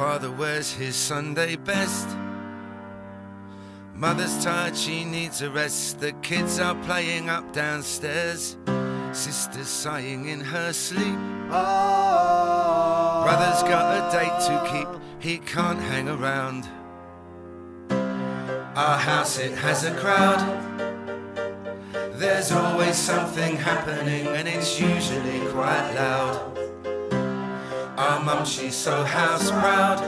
Father wears his Sunday best. Mother's tired, she needs a rest. The kids are playing up downstairs. Sister's sighing in her sleep. Brother's got a date to keep, he can't hang around. Our house, it has a crowd. There's always something happening, and it's usually quite loud. Our mum, she's so house proud.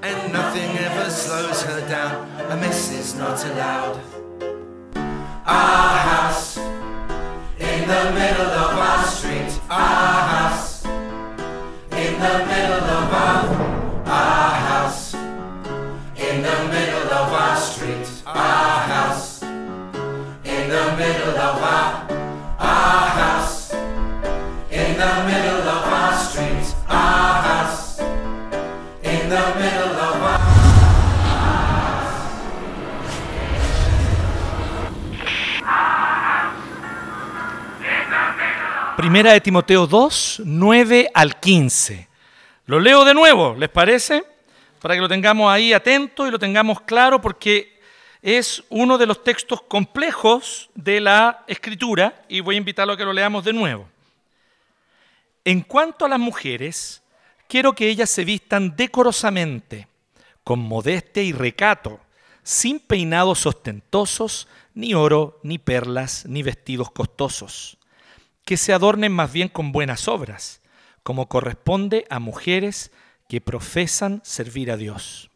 And nothing ever slows her down. A mess is not allowed. Our house in the middle of our street. Our house in the middle of our our house in the middle of our street. Our house in the middle of our our house in the middle of Primera de Timoteo 2, 9 al 15. Lo leo de nuevo, ¿les parece? Para que lo tengamos ahí atento y lo tengamos claro porque es uno de los textos complejos de la escritura y voy a invitarlo a que lo leamos de nuevo. En cuanto a las mujeres, quiero que ellas se vistan decorosamente, con modestia y recato, sin peinados ostentosos, ni oro, ni perlas, ni vestidos costosos que se adornen más bien con buenas obras, como corresponde a mujeres que profesan servir a Dios.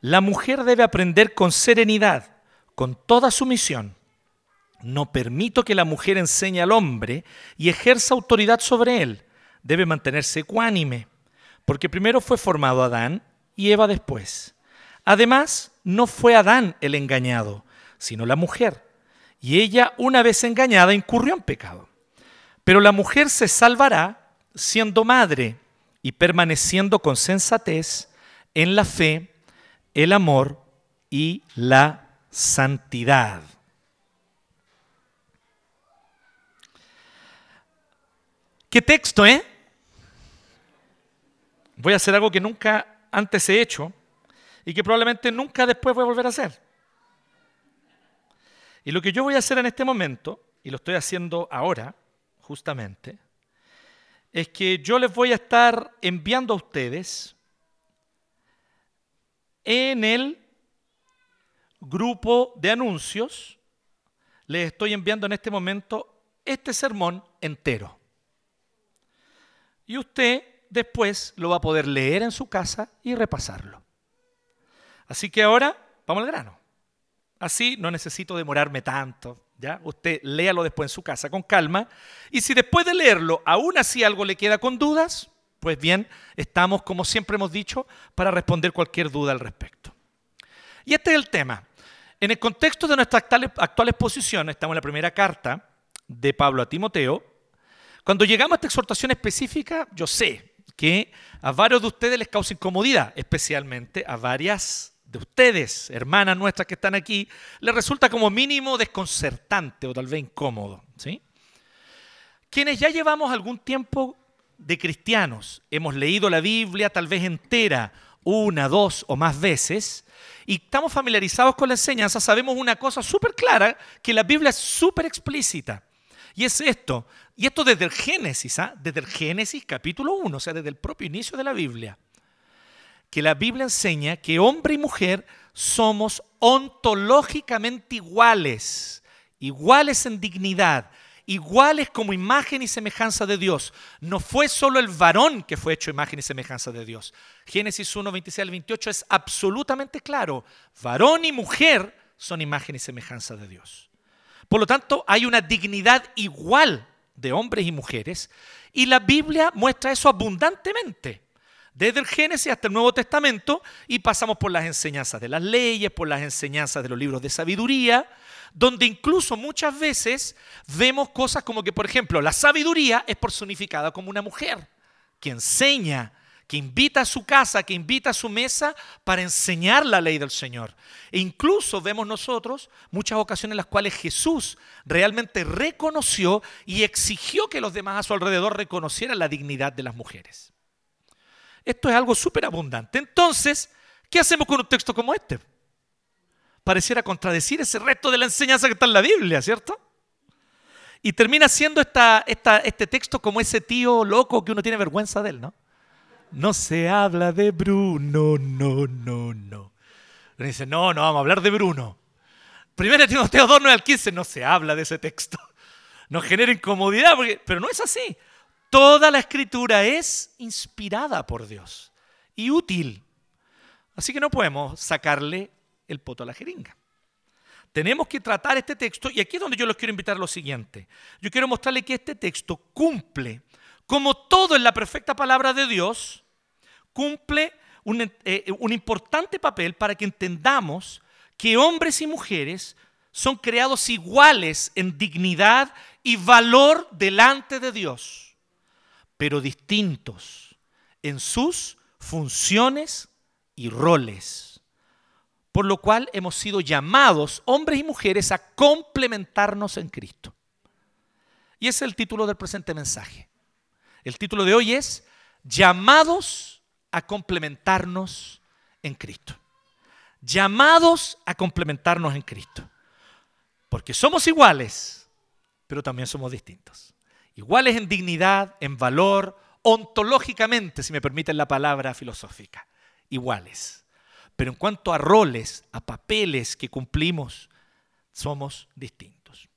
La mujer debe aprender con serenidad, con toda sumisión. No permito que la mujer enseñe al hombre y ejerza autoridad sobre él. Debe mantenerse ecuánime, porque primero fue formado Adán y Eva después. Además, no fue Adán el engañado, sino la mujer. Y ella, una vez engañada, incurrió en pecado. Pero la mujer se salvará siendo madre y permaneciendo con sensatez en la fe, el amor y la santidad. ¿Qué texto, eh? Voy a hacer algo que nunca antes he hecho y que probablemente nunca después voy a volver a hacer. Y lo que yo voy a hacer en este momento, y lo estoy haciendo ahora, justamente, es que yo les voy a estar enviando a ustedes en el grupo de anuncios, les estoy enviando en este momento este sermón entero. Y usted después lo va a poder leer en su casa y repasarlo. Así que ahora vamos al grano. Así no necesito demorarme tanto, ¿ya? Usted léalo después en su casa con calma. Y si después de leerlo aún así algo le queda con dudas, pues bien, estamos, como siempre hemos dicho, para responder cualquier duda al respecto. Y este es el tema. En el contexto de nuestra actual, exposición, estamos en la primera carta de Pablo a Timoteo. Cuando llegamos a esta exhortación específica, yo sé que a varios de ustedes les causa incomodidad, especialmente a varias de ustedes, hermanas nuestras que están aquí, les resulta como mínimo desconcertante o tal vez incómodo. ¿sí? Quienes ya llevamos algún tiempo de cristianos, hemos leído la Biblia tal vez entera, una, dos o más veces, y estamos familiarizados con la enseñanza, sabemos una cosa súper clara, que la Biblia es súper explícita. Y es esto, y esto desde el Génesis, ¿ah? desde el Génesis capítulo 1, o sea, desde el propio inicio de la Biblia que la Biblia enseña que hombre y mujer somos ontológicamente iguales, iguales en dignidad, iguales como imagen y semejanza de Dios. No fue solo el varón que fue hecho imagen y semejanza de Dios. Génesis 1, 26 al 28 es absolutamente claro. Varón y mujer son imagen y semejanza de Dios. Por lo tanto, hay una dignidad igual de hombres y mujeres y la Biblia muestra eso abundantemente desde el Génesis hasta el Nuevo Testamento y pasamos por las enseñanzas de las leyes, por las enseñanzas de los libros de sabiduría, donde incluso muchas veces vemos cosas como que, por ejemplo, la sabiduría es personificada como una mujer que enseña, que invita a su casa, que invita a su mesa para enseñar la ley del Señor. E incluso vemos nosotros muchas ocasiones en las cuales Jesús realmente reconoció y exigió que los demás a su alrededor reconocieran la dignidad de las mujeres. Esto es algo súper abundante. Entonces, ¿qué hacemos con un texto como este? Pareciera contradecir ese resto de la enseñanza que está en la Biblia, ¿cierto? Y termina siendo esta, este texto como ese tío loco que uno tiene vergüenza de él, ¿no? No se habla de Bruno, no, no, no. Uno dice, no, no vamos a hablar de Bruno. Primero Timoteo 2, 9 al 15, no se habla de ese texto. Nos genera incomodidad, pero no es así. Toda la escritura es inspirada por Dios y útil. Así que no podemos sacarle el poto a la jeringa. Tenemos que tratar este texto y aquí es donde yo los quiero invitar lo siguiente. Yo quiero mostrarle que este texto cumple, como todo en la perfecta palabra de Dios, cumple un, eh, un importante papel para que entendamos que hombres y mujeres son creados iguales en dignidad y valor delante de Dios pero distintos en sus funciones y roles. Por lo cual hemos sido llamados, hombres y mujeres, a complementarnos en Cristo. Y ese es el título del presente mensaje. El título de hoy es Llamados a complementarnos en Cristo. Llamados a complementarnos en Cristo. Porque somos iguales, pero también somos distintos iguales en dignidad, en valor, ontológicamente, si me permiten la palabra filosófica, iguales. Pero en cuanto a roles, a papeles que cumplimos, somos distintos.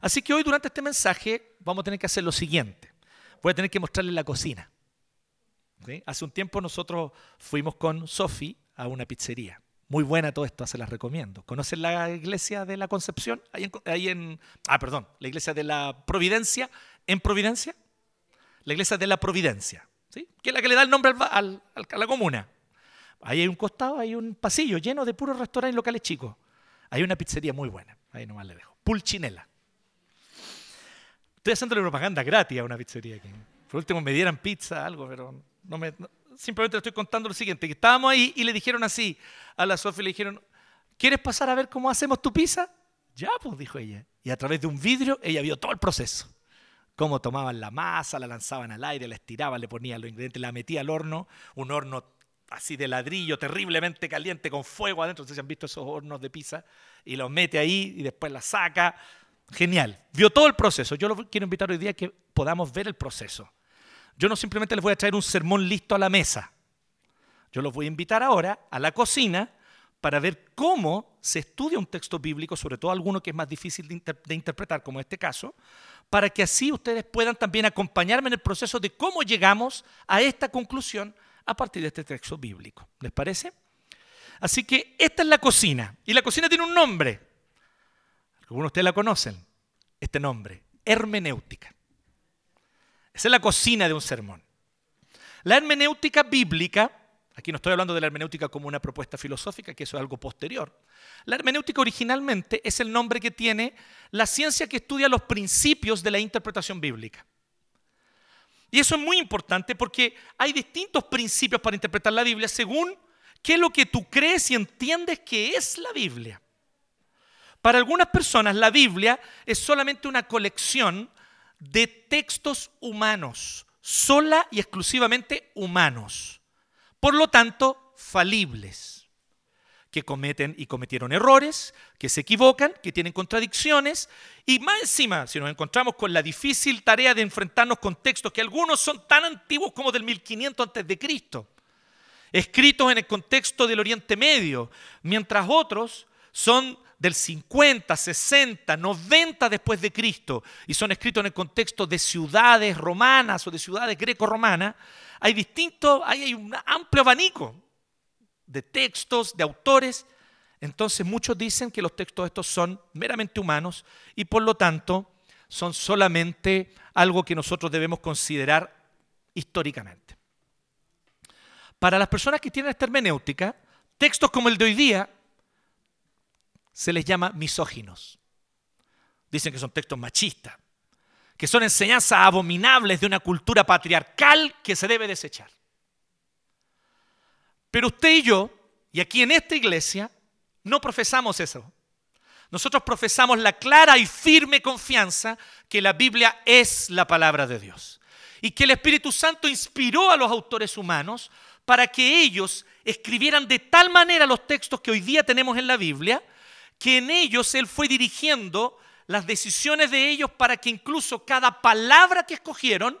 Así que hoy durante este mensaje vamos a tener que hacer lo siguiente. Voy a tener que mostrarles la cocina. Hace un tiempo nosotros fuimos con Sofi a una pizzería. Muy buena todo esto, se las recomiendo. ¿Conocen la iglesia de la Concepción? En, ah, perdón, la iglesia de la Providencia, en Providencia. La iglesia de la Providencia, ¿sí? que es la que le da el nombre al, a la comuna. Ahí hay un costado, hay un pasillo lleno de puros restaurantes locales chicos. Hay una pizzería muy buena, ahí nomás le dejo. Pulchinela. Estoy haciéndole propaganda gratis a una pizzería aquí. Por último me dieran pizza, algo, pero no me, simplemente le estoy contando lo siguiente, que estábamos ahí y le dijeron así a la Sofía, le dijeron, ¿quieres pasar a ver cómo hacemos tu pizza? Ya, pues, dijo ella. Y a través de un vidrio ella vio todo el proceso. Cómo tomaban la masa, la lanzaban al aire, la estiraban, le ponían los ingredientes, la metía al horno, un horno así de ladrillo, terriblemente caliente, con fuego adentro. Ustedes han visto esos hornos de pizza. Y los mete ahí y después la saca. Genial. Vio todo el proceso. Yo lo quiero invitar hoy día a que podamos ver el proceso. Yo no simplemente les voy a traer un sermón listo a la mesa. Yo los voy a invitar ahora a la cocina para ver cómo se estudia un texto bíblico, sobre todo alguno que es más difícil de, interpretar, como este caso, para que así ustedes puedan también acompañarme en el proceso de cómo llegamos a esta conclusión a partir de este texto bíblico. ¿Les parece? Así que esta es la cocina. Y la cocina tiene un nombre. Algunos de ustedes la conocen. Este nombre, hermenéutica. Esa es la cocina de un sermón. La hermenéutica bíblica, aquí no estoy hablando de la hermenéutica como una propuesta filosófica, que eso es algo posterior. La hermenéutica originalmente es el nombre que tiene la ciencia que estudia los principios de la interpretación bíblica. Y eso es muy importante porque hay distintos principios para interpretar la Biblia según qué es lo que tú crees y entiendes que es la Biblia. Para algunas personas la Biblia es solamente una colección de textos humanos, sola y exclusivamente humanos. Por lo tanto, falibles, que cometen y cometieron errores, que se equivocan, que tienen contradicciones, y más encima, si nos encontramos con la difícil tarea de enfrentarnos con textos que algunos son tan antiguos como del 1500 a.C., escritos en el contexto del Oriente Medio, mientras otros son del 50, 60, 90 después de Cristo y son escritos en el contexto de ciudades romanas o de ciudades greco-romanas, hay distintos, hay un amplio abanico de textos, de autores. Entonces muchos dicen que los textos estos son meramente humanos y por lo tanto son solamente algo que nosotros debemos considerar históricamente. Para las personas que tienen esta hermenéutica, textos como el de hoy día se les llama misóginos. Dicen que son textos machistas, que son enseñanzas abominables de una cultura patriarcal que se debe desechar. Pero usted y yo, y aquí en esta iglesia, no profesamos eso. Nosotros profesamos la clara y firme confianza que la Biblia es la palabra de Dios. y que el Espíritu Santo inspiró a los autores humanos para que ellos escribieran de tal manera los textos que hoy día tenemos en la Biblia, que en ellos Él fue dirigiendo las decisiones de ellos para que incluso cada palabra que escogieron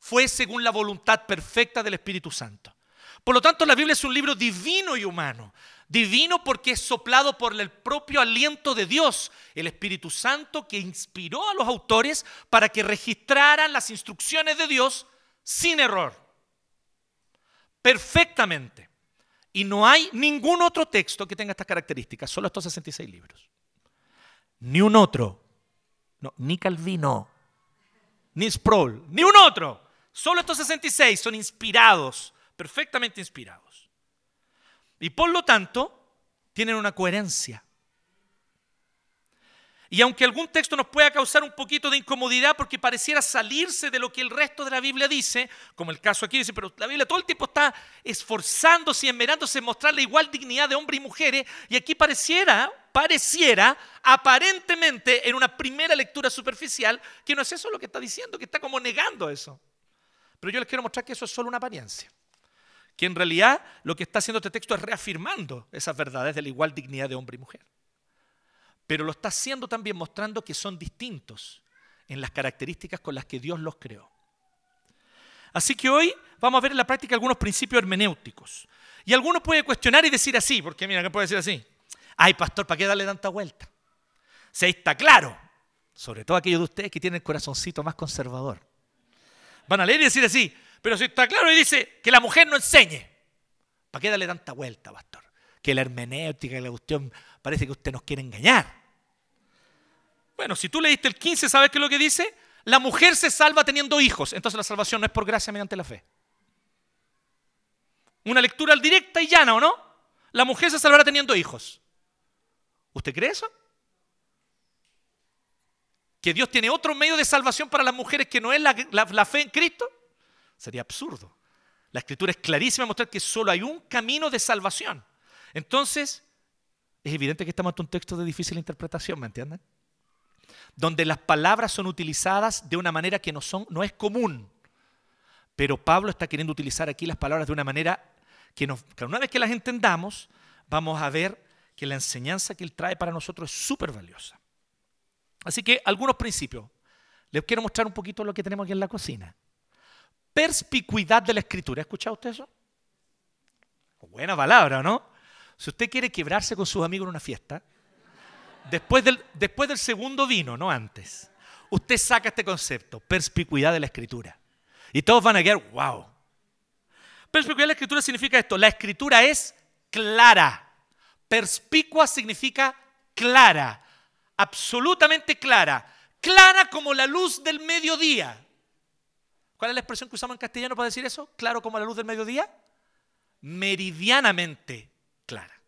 fue según la voluntad perfecta del Espíritu Santo. Por lo tanto, la Biblia es un libro divino y humano. Divino porque es soplado por el propio aliento de Dios, el Espíritu Santo que inspiró a los autores para que registraran las instrucciones de Dios sin error. Perfectamente. Y no hay ningún otro texto que tenga estas características, solo estos 66 libros. Ni un otro. Ni Calvino, ni Sproul, ni un otro. Solo estos 66 son inspirados, perfectamente inspirados. Y por lo tanto, tienen una coherencia. Y aunque algún texto nos pueda causar un poquito de incomodidad porque pareciera salirse de lo que el resto de la Biblia dice, como el caso aquí dice, pero la Biblia todo el tiempo está esforzándose y esmerándose en mostrar la igual dignidad de hombres y mujeres, y aquí pareciera, pareciera, aparentemente, en una primera lectura superficial, que no es eso lo que está diciendo, que está como negando eso. Pero yo les quiero mostrar que eso es solo una apariencia. Que en realidad lo que está haciendo este texto es reafirmando esas verdades de la igual dignidad de hombre y mujer pero lo está haciendo también mostrando que son distintos en las características con las que Dios los creó. Así que hoy vamos a ver en la práctica algunos principios hermenéuticos. Y algunos puede cuestionar y decir así, porque mira, ¿qué puede decir así? Ay, pastor, ¿para qué darle tanta vuelta? Si ahí está claro, sobre todo aquellos de ustedes que tienen el corazoncito más conservador. Van a leer y decir así, pero si está claro y dice que la mujer no enseñe, ¿para qué darle tanta vuelta, pastor? Que la hermenéutica y la cuestión parece que usted nos quiere engañar. Bueno, si tú leíste el 15, ¿sabes qué es lo que dice? La mujer se salva teniendo hijos. Entonces la salvación no es por gracia mediante la fe. Una lectura directa y llana, ¿o no? La mujer se salvará teniendo hijos. ¿Usted cree eso? ¿Que Dios tiene otro medio de salvación para las mujeres que no es la, fe en Cristo? Sería absurdo. La escritura es clarísima en mostrar que solo hay un camino de salvación. Entonces, es evidente que estamos ante un texto de difícil interpretación, ¿me entienden? Donde las palabras son utilizadas de una manera que no, son, no es común. Pero Pablo está queriendo utilizar aquí las palabras de una manera que, nos, que una vez que las entendamos, vamos a ver que la enseñanza que él trae para nosotros es súper valiosa. Así que algunos principios. Les quiero mostrar un poquito lo que tenemos aquí en la cocina. Perspicuidad de la escritura. ¿Ha escuchado usted eso? Buena palabra, ¿no? Si usted quiere quebrarse con sus amigos en una fiesta, Después del, segundo vino, no antes. Usted saca este concepto, perspicuidad de la escritura. Y todos van a quedar, wow. Perspicuidad de la escritura significa esto. La escritura es clara. Perspicua significa clara. Absolutamente clara. Clara como la luz del mediodía. ¿Cuál es la expresión que usamos en castellano para decir eso? Claro como la luz del mediodía. Meridianamente clara.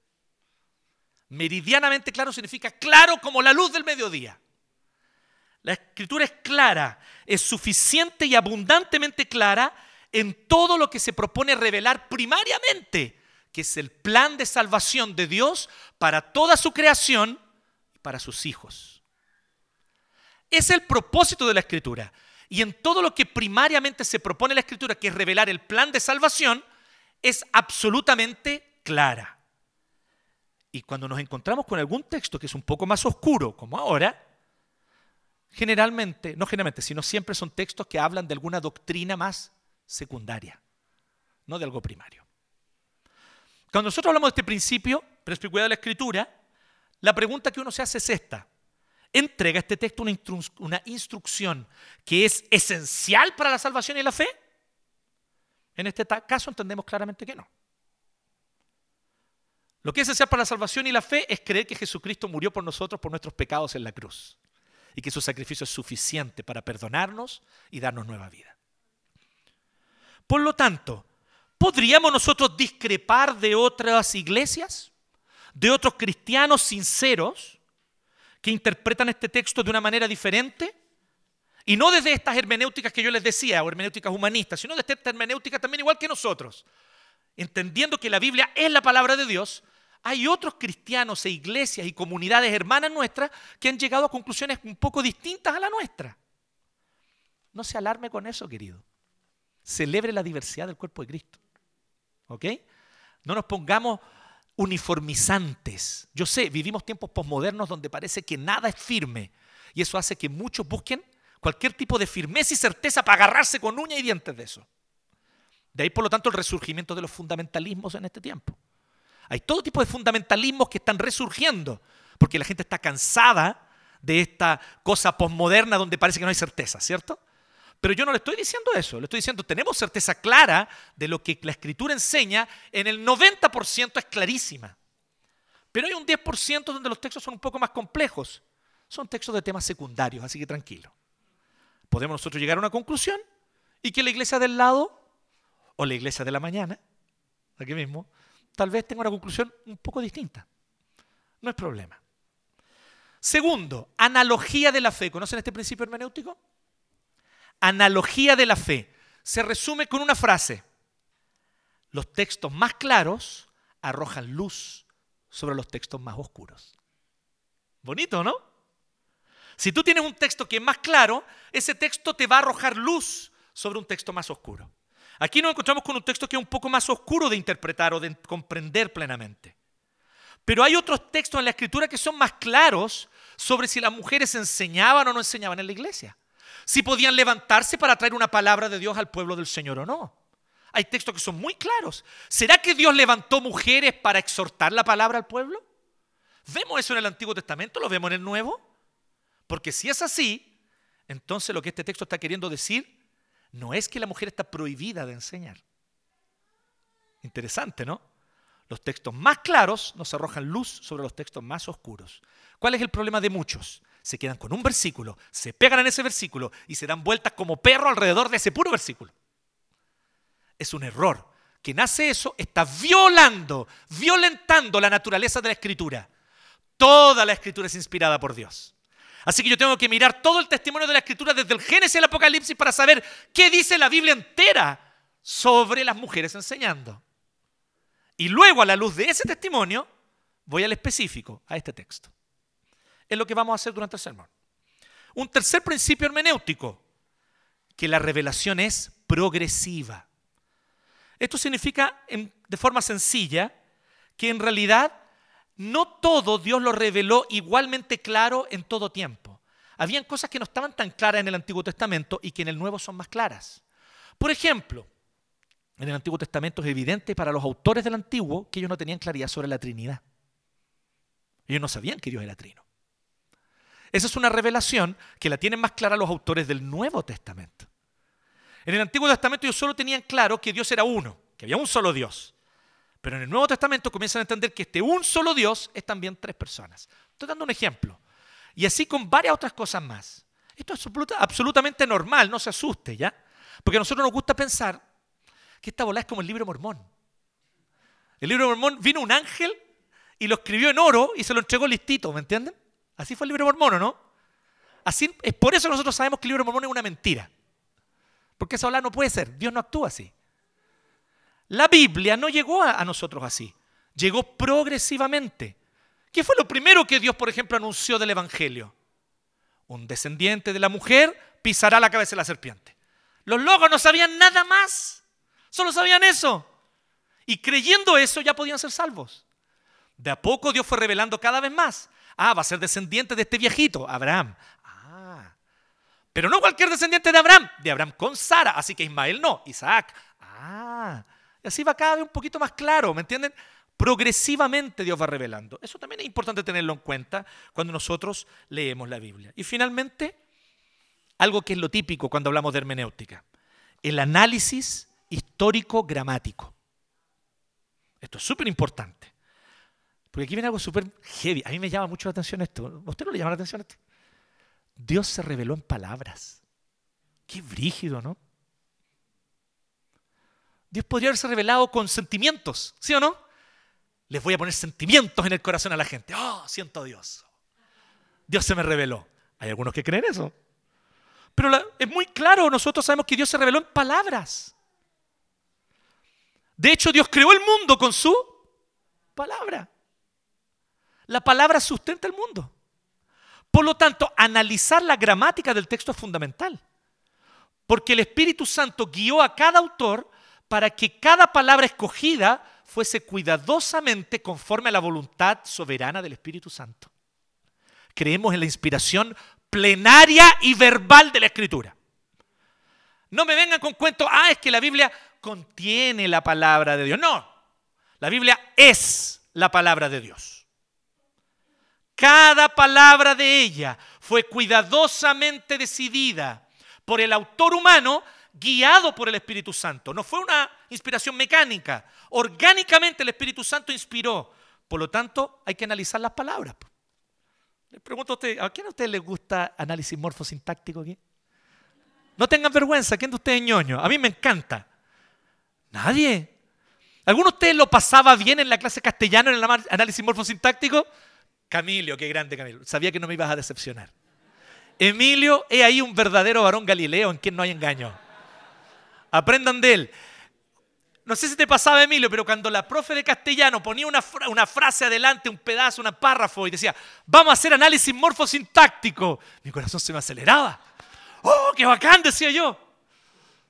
Meridianamente claro significa claro como la luz del mediodía. La escritura es clara, es suficiente y abundantemente clara en todo lo que se propone revelar primariamente, que es el plan de salvación de Dios para toda su creación y para sus hijos. Es el propósito de la escritura. Y en todo lo que primariamente se propone la escritura, que es revelar el plan de salvación, es absolutamente clara. Y cuando nos encontramos con algún texto que es un poco más oscuro, como ahora, generalmente, no generalmente, sino siempre son textos que hablan de alguna doctrina más secundaria, no de algo primario. Cuando nosotros hablamos de este principio, perspicuidad de la escritura, la pregunta que uno se hace es esta. ¿Entrega este texto una, una instrucción que es esencial para la salvación y la fe? En este caso entendemos claramente que no. Lo que es esencial para la salvación y la fe es creer que Jesucristo murió por nosotros por nuestros pecados en la cruz y que su sacrificio es suficiente para perdonarnos y darnos nueva vida. Por lo tanto, ¿podríamos nosotros discrepar de otras iglesias, de otros cristianos sinceros que interpretan este texto de una manera diferente? Y no desde estas hermenéuticas que yo les decía, o hermenéuticas humanistas, sino desde esta hermenéutica también igual que nosotros, entendiendo que la Biblia es la palabra de Dios hay otros cristianos e iglesias y comunidades hermanas nuestras que han llegado a conclusiones un poco distintas a la nuestra. No se alarme con eso, querido. Celebre la diversidad del cuerpo de Cristo. ¿Ok? No nos pongamos uniformizantes. Yo sé, vivimos tiempos posmodernos donde parece que nada es firme y eso hace que muchos busquen cualquier tipo de firmeza y certeza para agarrarse con uña y dientes de eso. De ahí, por lo tanto, el resurgimiento de los fundamentalismos en este tiempo. Hay todo tipo de fundamentalismos que están resurgiendo porque la gente está cansada de esta cosa posmoderna donde parece que no hay certeza, ¿cierto? Pero yo no le estoy diciendo eso, le estoy diciendo, tenemos certeza clara de lo que la escritura enseña, en el 90% es clarísima. Pero hay un 10% donde los textos son un poco más complejos. Son textos de temas secundarios, así que tranquilo. Podemos nosotros llegar a una conclusión y que la iglesia del lado o la iglesia de la mañana, aquí mismo, tal vez tenga una conclusión un poco distinta. No es problema. Segundo, analogía de la fe. ¿Conocen este principio hermenéutico? analogía de la fe se resume con una frase. Los textos más claros arrojan luz sobre los textos más oscuros. Bonito, ¿no? Si tú tienes un texto que es más claro, ese texto te va a arrojar luz sobre un texto más oscuro. Aquí nos encontramos con un texto que es un poco más oscuro de interpretar o de comprender plenamente. Pero hay otros textos en la escritura que son más claros sobre si las mujeres enseñaban o no enseñaban en la iglesia si podían levantarse para traer una palabra de Dios al pueblo del Señor o no. Hay textos que son muy claros. ¿Será que Dios levantó mujeres para exhortar la palabra al pueblo? ¿Vemos eso en el Antiguo Testamento? ¿Lo vemos en el Nuevo? Porque si es así, entonces lo que este texto está queriendo decir no es que la mujer está prohibida de enseñar. Interesante, ¿no? Los textos más claros nos arrojan luz sobre los textos más oscuros. ¿Cuál es el problema de muchos? se quedan con un versículo, se pegan en ese versículo y se dan vueltas como perro alrededor de ese puro versículo. Es un error. Quien hace eso está violando, violentando la naturaleza de la escritura. Toda la escritura es inspirada por Dios. Así que yo tengo que mirar todo el testimonio de la escritura desde el Génesis al Apocalipsis para saber qué dice la Biblia entera sobre las mujeres enseñando. Y luego a la luz de ese testimonio voy al específico, a este texto es lo que vamos a hacer durante el sermón. Un tercer principio hermenéutico, que la revelación es progresiva. Esto significa, de forma sencilla, que en realidad no todo Dios lo reveló igualmente claro en todo tiempo. Habían cosas que no estaban tan claras en el Antiguo Testamento y que en el Nuevo son más claras. Por ejemplo, en el Antiguo Testamento es evidente para los autores del Antiguo que ellos no tenían claridad sobre la Trinidad. Ellos no sabían que Dios era trino. Esa es una revelación que la tienen más clara los autores del Nuevo Testamento. En el Antiguo Testamento ellos solo tenían claro que Dios era uno, que había un solo Dios. Pero en el Nuevo Testamento comienzan a entender que este un solo Dios es también tres personas. Estoy dando un ejemplo. Y así con varias otras cosas más. Esto es absolutamente normal, no se asuste, ¿ya? Porque a nosotros nos gusta pensar que esta bola es como el libro mormón. El libro mormón vino un ángel y lo escribió en oro y se lo entregó listito, ¿me entienden? Así fue el libro mormón, ¿no? Así, es por eso nosotros sabemos que el libro mormón es una mentira. Porque esa no puede ser. Dios no actúa así. La Biblia no llegó a, nosotros así. Llegó progresivamente. ¿Qué fue lo primero que Dios, por ejemplo, anunció del Evangelio? Un descendiente de la mujer pisará la cabeza de la serpiente. Los logos no sabían nada más. Solo sabían eso. Y creyendo eso ya podían ser salvos. De a poco Dios fue revelando cada vez más. Ah, va a ser descendiente de este viejito, Abraham. Ah. Pero no cualquier descendiente de Abraham, de Abraham con Sara, así que Ismael no, Isaac. Ah. Y así va cada vez un poquito más claro, ¿me entienden? Progresivamente Dios va revelando. Eso también es importante tenerlo en cuenta cuando nosotros leemos la Biblia. Y finalmente, algo que es lo típico cuando hablamos de hermenéutica, el análisis histórico-gramático. Esto es súper importante. Porque aquí viene algo súper heavy. A mí me llama mucho la atención esto. ¿A usted no le llama la atención esto? Dios se reveló en palabras. Qué brígido, ¿no? Dios podría haberse revelado con sentimientos, ¿sí o no? Les voy a poner sentimientos en el corazón a la gente. Oh, siento a Dios. Dios se me reveló. Hay algunos que creen eso. Pero es muy claro, nosotros sabemos que Dios se reveló en palabras. De hecho, Dios creó el mundo con su palabra. La palabra sustenta el mundo. Por lo tanto, analizar la gramática del texto es fundamental. Porque el Espíritu Santo guió a cada autor para que cada palabra escogida fuese cuidadosamente conforme a la voluntad soberana del Espíritu Santo. Creemos en la inspiración plenaria y verbal de la Escritura. No me vengan con cuentos, ah, es que la Biblia contiene la palabra de Dios. No, la Biblia es la palabra de Dios. Cada palabra de ella fue cuidadosamente decidida por el autor humano guiado por el Espíritu Santo. No fue una inspiración mecánica. Orgánicamente el Espíritu Santo inspiró. Por lo tanto, hay que analizar las palabras. Le pregunto a usted, ¿a quién a usted le gusta análisis morfosintáctico aquí? No tengan vergüenza, ¿quién de ustedes es ñoño? A mí me encanta. Nadie. ¿Alguno de ustedes lo pasaba bien en la clase castellano en el análisis morfosintáctico? Camilio, qué grande Camilio. Sabía que no me ibas a decepcionar. Emilio es ahí un verdadero varón galileo en quien no hay engaño. Aprendan de él. No sé si te pasaba, Emilio, pero cuando la profe de castellano ponía una, una frase adelante, un pedazo, un párrafo y decía, vamos a hacer análisis morfosintáctico, mi corazón se me aceleraba. ¡Oh, qué bacán! decía yo.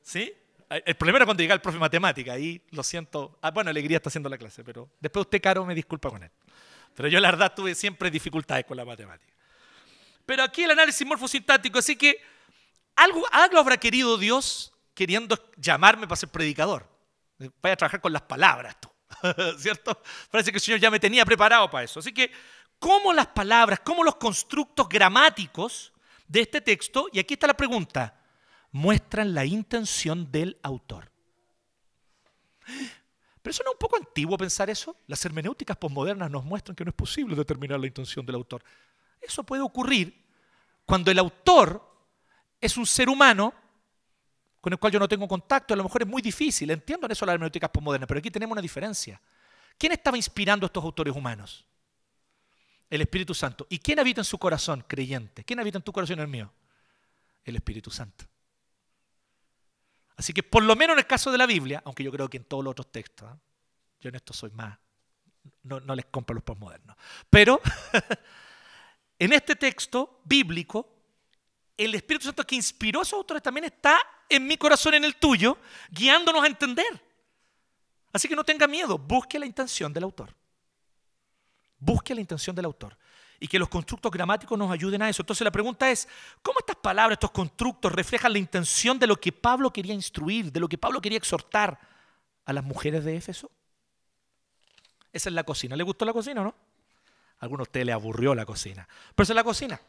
¿Sí? El problema era cuando llegaba el profe de matemática, ahí lo siento. Ah, bueno, Alegría está haciendo la clase, pero después usted, Caro, me disculpa con él. Pero yo, la verdad, tuve siempre dificultades con la matemática. Pero aquí el análisis morfosintáctico, así que algo, algo habrá querido Dios queriendo llamarme para ser predicador. Vaya a trabajar con las palabras. ¿Cierto? Parece que el Señor ya me tenía preparado para eso. Así que, ¿cómo las palabras, cómo los constructos gramáticos de este texto, y aquí está la pregunta, muestran la intención del autor? Pero eso no es un poco antiguo pensar eso. Las hermenéuticas posmodernas nos muestran que no es posible determinar la intención del autor. Eso puede ocurrir cuando el autor es un ser humano con el cual yo no tengo contacto, a lo mejor es muy difícil, entiendo en eso las hermenéuticas postmodernas, pero aquí tenemos una diferencia. ¿Quién estaba inspirando a estos autores humanos? El Espíritu Santo. ¿Y quién habita en su corazón, creyente? ¿Quién habita en tu corazón y en el mío? El Espíritu Santo. Así que por lo menos en el caso de la Biblia, aunque yo creo que en todos los otros textos, ¿eh? yo en esto soy más, no, no les compro los postmodernos, pero en este texto bíblico, el Espíritu Santo que inspiró a esos autores también está en mi corazón, en el tuyo, guiándonos a entender. Así que no tenga miedo, busque la intención del autor. Busque la intención del autor. Y que los constructos gramáticos nos ayuden a eso. Entonces la pregunta es, ¿cómo estas palabras, estos constructos reflejan la intención de lo que Pablo quería instruir, de lo que Pablo quería exhortar a las mujeres de Éfeso? Esa es la cocina. ¿Le gustó la cocina o no? A algunos de ustedes le aburrió la cocina. Pero esa es la cocina.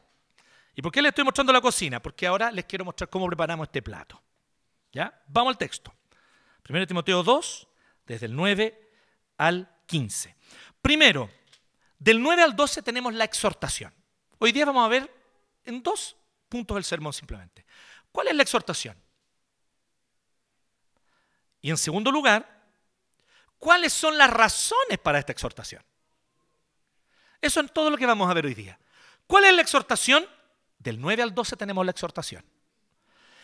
¿Y por qué les estoy mostrando la cocina? Porque ahora les quiero mostrar cómo preparamos este plato. ¿Ya? Vamos al texto. 1 Timoteo 2, desde el 9 al 15. Primero, del 9 al 12 tenemos la exhortación. Hoy día vamos a ver en dos puntos del sermón simplemente. ¿Cuál es la exhortación? Y en segundo lugar, ¿cuáles son las razones para esta exhortación? Eso es todo lo que vamos a ver hoy día. ¿Cuál es la exhortación? Del 9 al 12 tenemos la exhortación.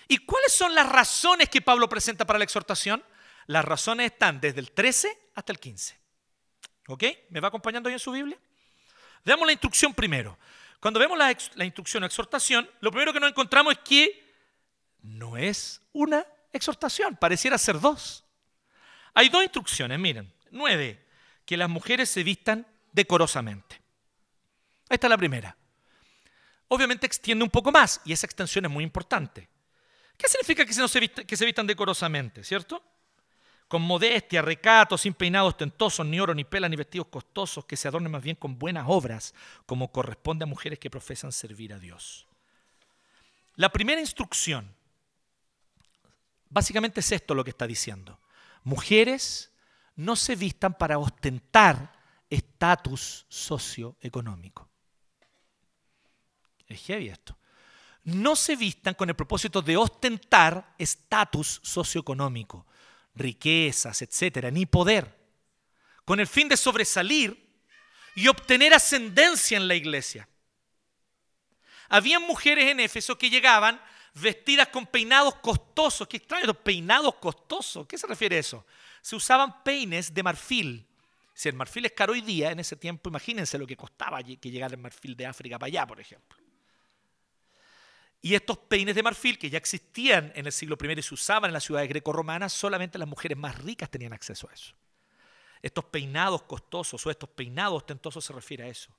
¿Y cuáles son las razones que Pablo presenta para la exhortación? Las razones están desde el 13 hasta el 15. ¿Ok? ¿Me va acompañando ahí en su Biblia? Veamos la instrucción primero. Cuando vemos la, la instrucción o exhortación, lo primero que nos encontramos es que no es una exhortación, pareciera ser dos. Hay dos instrucciones, miren. Nueve, que las mujeres se vistan decorosamente. Esta es la primera. Obviamente extiende un poco más y esa extensión es muy importante. ¿Qué significa que se, que se vistan decorosamente, cierto? Con modestia, recato, sin peinados tentosos, ni oro, ni pela, ni vestidos costosos, que se adornen más bien con buenas obras, como corresponde a mujeres que profesan servir a Dios. La primera instrucción, básicamente es esto lo que está diciendo. Mujeres no se vistan para ostentar estatus socioeconómico. Es heavy esto no se vistan con el propósito de ostentar estatus socioeconómico, riquezas, etcétera, ni poder, con el fin de sobresalir y obtener ascendencia en la iglesia. Había mujeres en Éfeso que llegaban vestidas con peinados costosos. ¿Qué extraño, peinados costosos. ¿Qué se refiere a eso? Se usaban peines de marfil. Si el marfil es caro hoy día, en ese tiempo, imagínense lo que costaba que llegara el marfil de África para allá, por ejemplo. Y estos peines de marfil que ya existían en el siglo I y se usaban en las ciudades greco-romanas, solamente las mujeres más ricas tenían acceso a eso. Estos peinados costosos o estos peinados ostentosos se refiere a eso.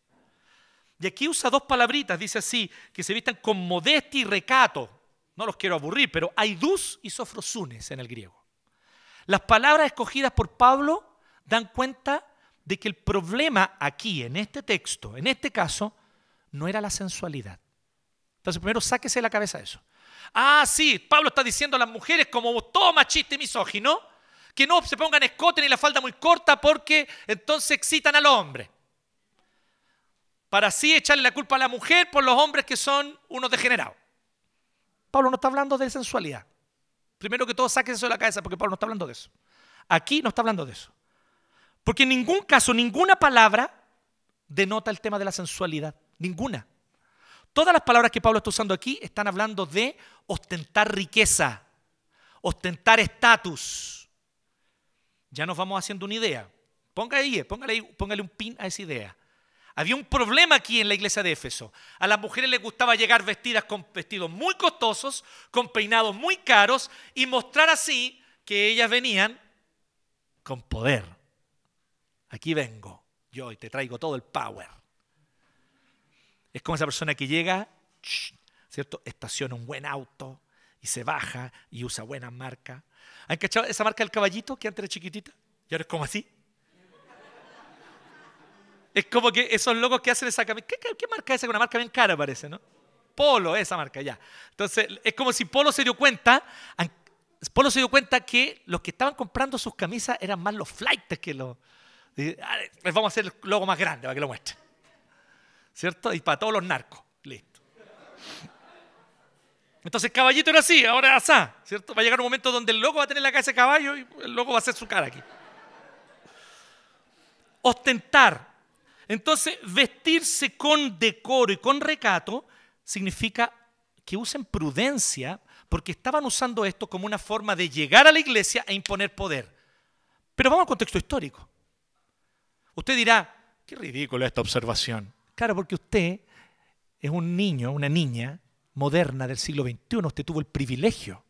Y aquí usa dos palabritas, dice así, que se vistan con modestia y recato. No los quiero aburrir, pero hay dus y sofrosunes en el griego. Las palabras escogidas por Pablo dan cuenta de que el problema aquí, en este texto, en este caso, no era la sensualidad. Entonces, primero sáquese de la cabeza eso. Ah, sí, Pablo está diciendo a las mujeres como todo machista y misógino, que no se pongan escote ni la falda muy corta porque entonces excitan al hombre. Para así echarle la culpa a la mujer por los hombres que son unos degenerados. Pablo no está hablando de sensualidad. Primero que todo, sáquese eso de la cabeza porque Pablo no está hablando de eso. Aquí no está hablando de eso. Porque en ningún caso, ninguna palabra denota el tema de la sensualidad. Ninguna. Todas las palabras que Pablo está usando aquí están hablando de ostentar riqueza, ostentar estatus. Ya nos vamos haciendo una idea. Póngale ahí, póngale, póngale un pin a esa idea. Había un problema aquí en la iglesia de Éfeso. A las mujeres les gustaba llegar vestidas con vestidos muy costosos, con peinados muy caros y mostrar así que ellas venían con poder. Aquí vengo yo y te traigo todo el power. Es como esa persona que llega, ¿cierto? Estaciona un buen auto y se baja y usa buena marca. ¿Han cachado esa marca del caballito que antes era chiquitita? Y ahora es como así. Es como que esos locos que hacen esa camisa. ¿Qué, marca es esa? Una marca bien cara parece, ¿no? Polo, esa marca, ya. Entonces, es como si Polo se dio cuenta, Polo se dio cuenta que los que estaban comprando sus camisas eran más los flights que los... Ah, les vamos a hacer el logo más grande para que lo muestren. ¿Cierto? Y para todos los narcos. Listo. Entonces caballito era así, ahora así, ¿cierto? Va a llegar un momento donde el loco va a tener la cabeza de caballo y el loco va a hacer su cara aquí. Ostentar. Entonces, vestirse con decoro y con recato significa que usen prudencia porque estaban usando esto como una forma de llegar a la iglesia e imponer poder. Pero vamos al contexto histórico. Usted dirá, qué ridícula esta observación. Claro, porque usted es un niño, una niña moderna del siglo XXI. Usted tuvo el privilegio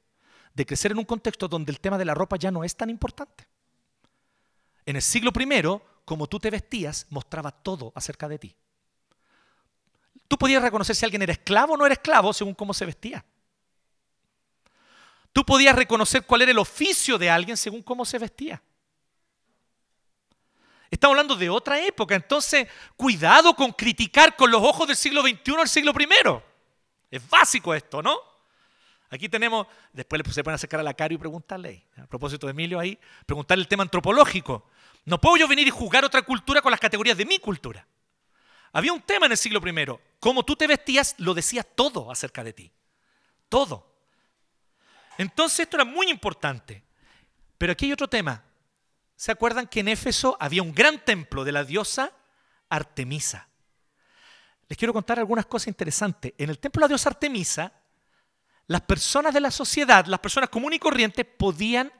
de crecer en un contexto donde el tema de la ropa ya no es tan importante. En el siglo I, como tú te vestías, mostraba todo acerca de ti. Tú podías reconocer si alguien era esclavo o no era esclavo según cómo se vestía. Tú podías reconocer cuál era el oficio de alguien según cómo se vestía. Estamos hablando de otra época, entonces cuidado con criticar con los ojos del siglo XXI al siglo I. Es básico esto, ¿no? Aquí tenemos, después se pueden acercar a la cara y preguntarle, a propósito de Emilio ahí, preguntarle el tema antropológico. No puedo yo venir y juzgar otra cultura con las categorías de mi cultura. Había un tema en el siglo I. Como tú te vestías, lo decía todo acerca de ti. Todo. Entonces esto era muy importante. Pero aquí hay otro tema. ¿Se acuerdan que en Éfeso había un gran templo de la diosa Artemisa? Les quiero contar algunas cosas interesantes. En el templo de la diosa Artemisa, las personas de la sociedad, las personas comunes y corrientes, podían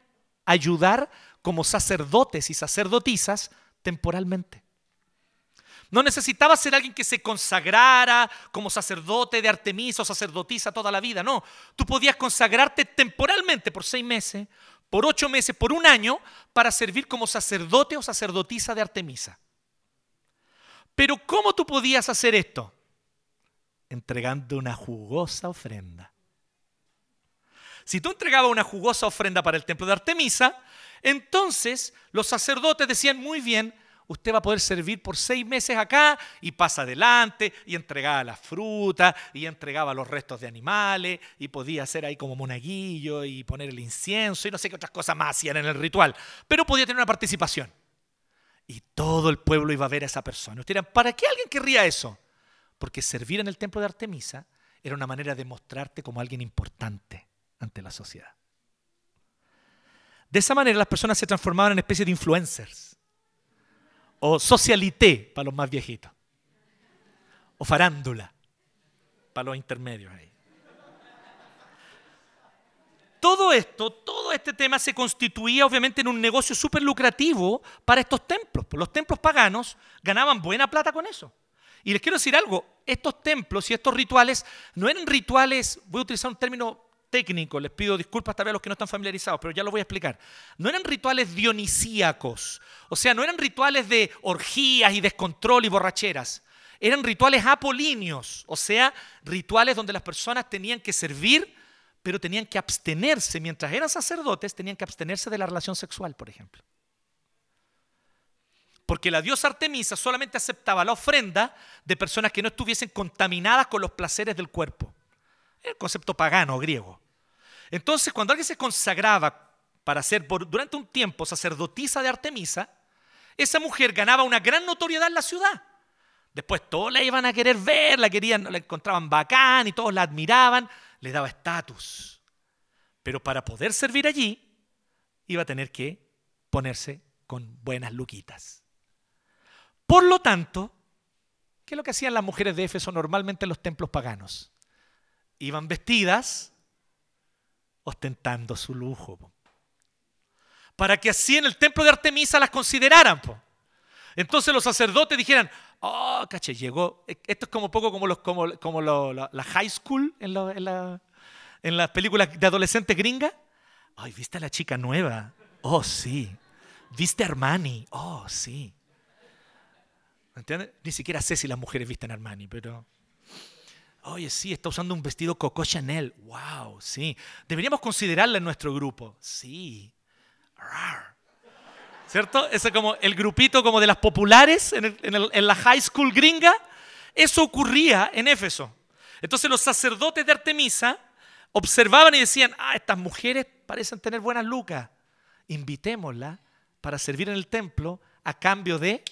ayudar como sacerdotes y sacerdotisas temporalmente. No necesitaba ser alguien que se consagrara como sacerdote de Artemisa o sacerdotisa toda la vida, no. Tú podías consagrarte temporalmente por seis meses por ocho meses, por un año, para servir como sacerdote o sacerdotisa de Artemisa. Pero ¿cómo tú podías hacer esto? Entregando una jugosa ofrenda. Si tú entregabas una jugosa ofrenda para el templo de Artemisa, entonces los sacerdotes decían muy bien, usted va a poder servir por seis meses acá y pasa adelante y entregaba la fruta y entregaba los restos de animales y podía hacer ahí como monaguillo y poner el incienso y no sé qué otras cosas más hacían en el ritual, pero podía tener una participación. Y todo el pueblo iba a ver a esa persona. Usted dirán, ¿para qué alguien querría eso? Porque servir en el templo de Artemisa era una manera de mostrarte como alguien importante ante la sociedad. De esa manera las personas se transformaban en especie de influencers o socialité para los más viejitos. O farándula para los intermedios ahí. Todo esto, todo este tema se constituía obviamente en un negocio súper lucrativo para estos templos. Los templos paganos ganaban buena plata con eso. Y les quiero decir algo, estos templos y estos rituales no eran rituales, voy a utilizar un término técnico, les pido disculpas tal vez a los que no están familiarizados, pero ya lo voy a explicar. No eran rituales dionisíacos, o sea, no eran rituales de orgías y descontrol y borracheras. Eran rituales apolíneos, o sea, rituales donde las personas tenían que servir, pero tenían que abstenerse. Mientras eran sacerdotes, tenían que abstenerse de la relación sexual, por ejemplo. Porque la diosa Artemisa solamente aceptaba la ofrenda de personas que no estuviesen contaminadas con los placeres del cuerpo. El concepto pagano griego. Entonces, cuando alguien se consagraba para ser durante un tiempo sacerdotisa de Artemisa, esa mujer ganaba una gran notoriedad en la ciudad. Después todos la iban a querer ver, la querían, la encontraban bacán y todos la admiraban, le daba estatus. Pero para poder servir allí, iba a tener que ponerse con buenas luquitas. Por lo tanto, ¿qué es lo que hacían las mujeres de Éfeso normalmente en los templos paganos? Iban vestidas ostentando su lujo. Para que así en el templo de Artemisa las consideraran. Entonces los sacerdotes dijeran, oh, caché, llegó. E, esto es como poco como, los, como, como la, high school en, en, en las películas de adolescentes gringas. Ay, ¿viste a la chica nueva? Oh, sí. ¿Viste a Armani? Oh, sí. ¿Entiendes? Ni siquiera sé si las mujeres visten Armani, pero... Oye, sí, está usando un vestido Coco Chanel. Wow, sí. Deberíamos considerarla en nuestro grupo. Sí. ¿Cierto? Ese es como el grupito como de las populares en, la high school gringa. Eso ocurría en Éfeso. Entonces los sacerdotes de Artemisa observaban y decían, ah, estas mujeres parecen tener buenas lucas. Invitémoslas para servir en el templo a cambio de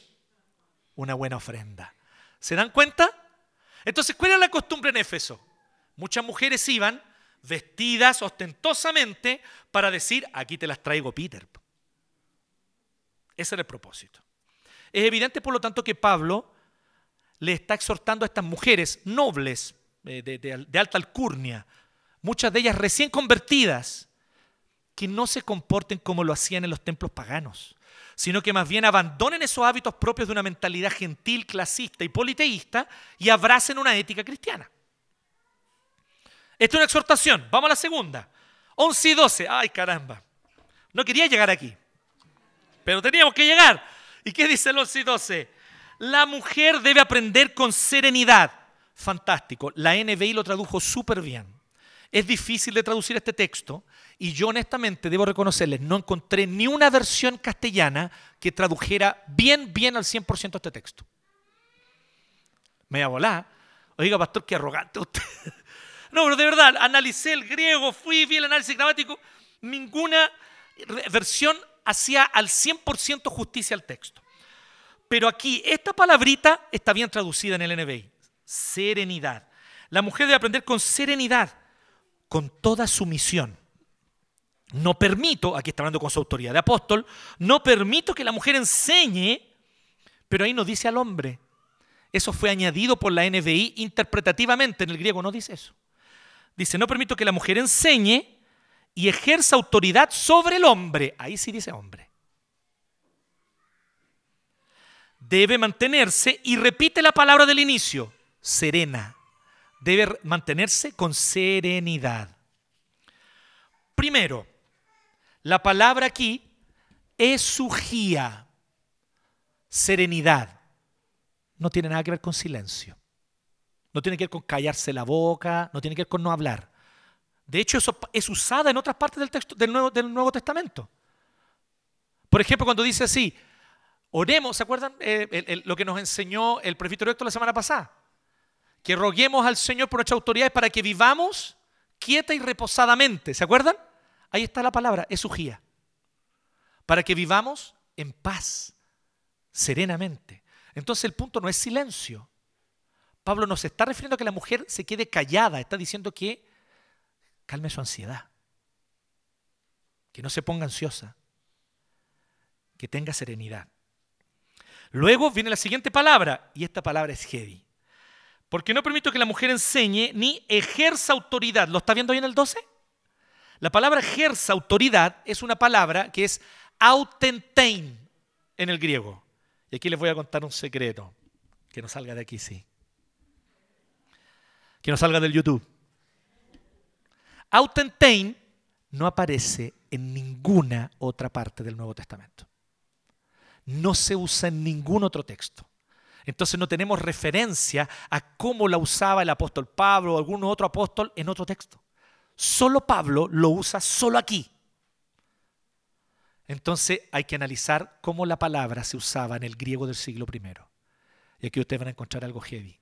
una buena ofrenda. ¿Se dan cuenta? Entonces, ¿cuál era la costumbre en Éfeso? Muchas mujeres iban vestidas ostentosamente para decir, aquí te las traigo Peter. Ese era el propósito. Es evidente, por lo tanto, que Pablo le está exhortando a estas mujeres nobles, eh, de, alta alcurnia, muchas de ellas recién convertidas, que no se comporten como lo hacían en los templos paganos, sino que más bien abandonen esos hábitos propios de una mentalidad gentil, clasista y politeísta y abracen una ética cristiana. Esta es una exhortación. Vamos a la segunda. 11 y 12. Ay, caramba. No quería llegar aquí pero teníamos que llegar. ¿Y qué dice el 11 y 12? La mujer debe aprender con serenidad. Fantástico. La NBI lo tradujo súper bien. Es difícil de traducir este texto y yo honestamente debo reconocerles, no encontré ni una versión castellana que tradujera bien, bien al 100% este texto. Me voy a. Oiga, pastor, qué arrogante usted. No, pero de verdad, analicé el griego, fui, vi el análisis gramático, ninguna versión hacía al 100% justicia al texto. Pero aquí, esta palabrita está bien traducida en el NBI. Serenidad. La mujer debe aprender con serenidad, con toda sumisión. No permito, aquí está hablando con su autoridad de apóstol, no permito que la mujer enseñe, pero ahí no dice al hombre. Eso fue añadido por la NBI interpretativamente, en el griego no dice eso. Dice, no permito que la mujer enseñe y ejerza autoridad sobre el hombre. Ahí sí dice hombre. Debe mantenerse, y repite la palabra del inicio, serena. Debe mantenerse con serenidad. Primero, la palabra aquí es sujía, serenidad. No tiene nada que ver con silencio. No tiene que ver con callarse la boca, no tiene que ver con no hablar. De hecho, eso es usada en otras partes del, texto, del, Nuevo, del Nuevo Testamento. Por ejemplo, cuando dice así, oremos, ¿se acuerdan eh, lo que nos enseñó el prefecto recto la semana pasada? Que roguemos al Señor por nuestras autoridades para que vivamos quieta y reposadamente. ¿Se acuerdan? Ahí está la palabra, es ujía. Para que vivamos en paz, serenamente. Entonces el punto no es silencio. Pablo nos está refiriendo a que la mujer se quede callada, está diciendo que calme su ansiedad, que no se ponga ansiosa, que tenga serenidad. Luego viene la siguiente palabra, y esta palabra es heavy. Porque no permito que la mujer enseñe ni ejerza autoridad. ¿Lo está viendo ahí en el 12? La palabra ejerza autoridad es una palabra que es autentein en el griego. Y aquí les voy a contar un secreto, Que no salga de aquí, sí. Que no salga del YouTube. Autentein no aparece en ninguna otra parte del Nuevo Testamento. No se usa en ningún otro texto. Entonces no tenemos referencia a cómo la usaba el apóstol Pablo o algún otro apóstol en otro texto. Solo Pablo lo usa solo aquí. Entonces hay que analizar cómo la palabra se usaba en el griego del siglo I. Y aquí ustedes van a encontrar algo heavy.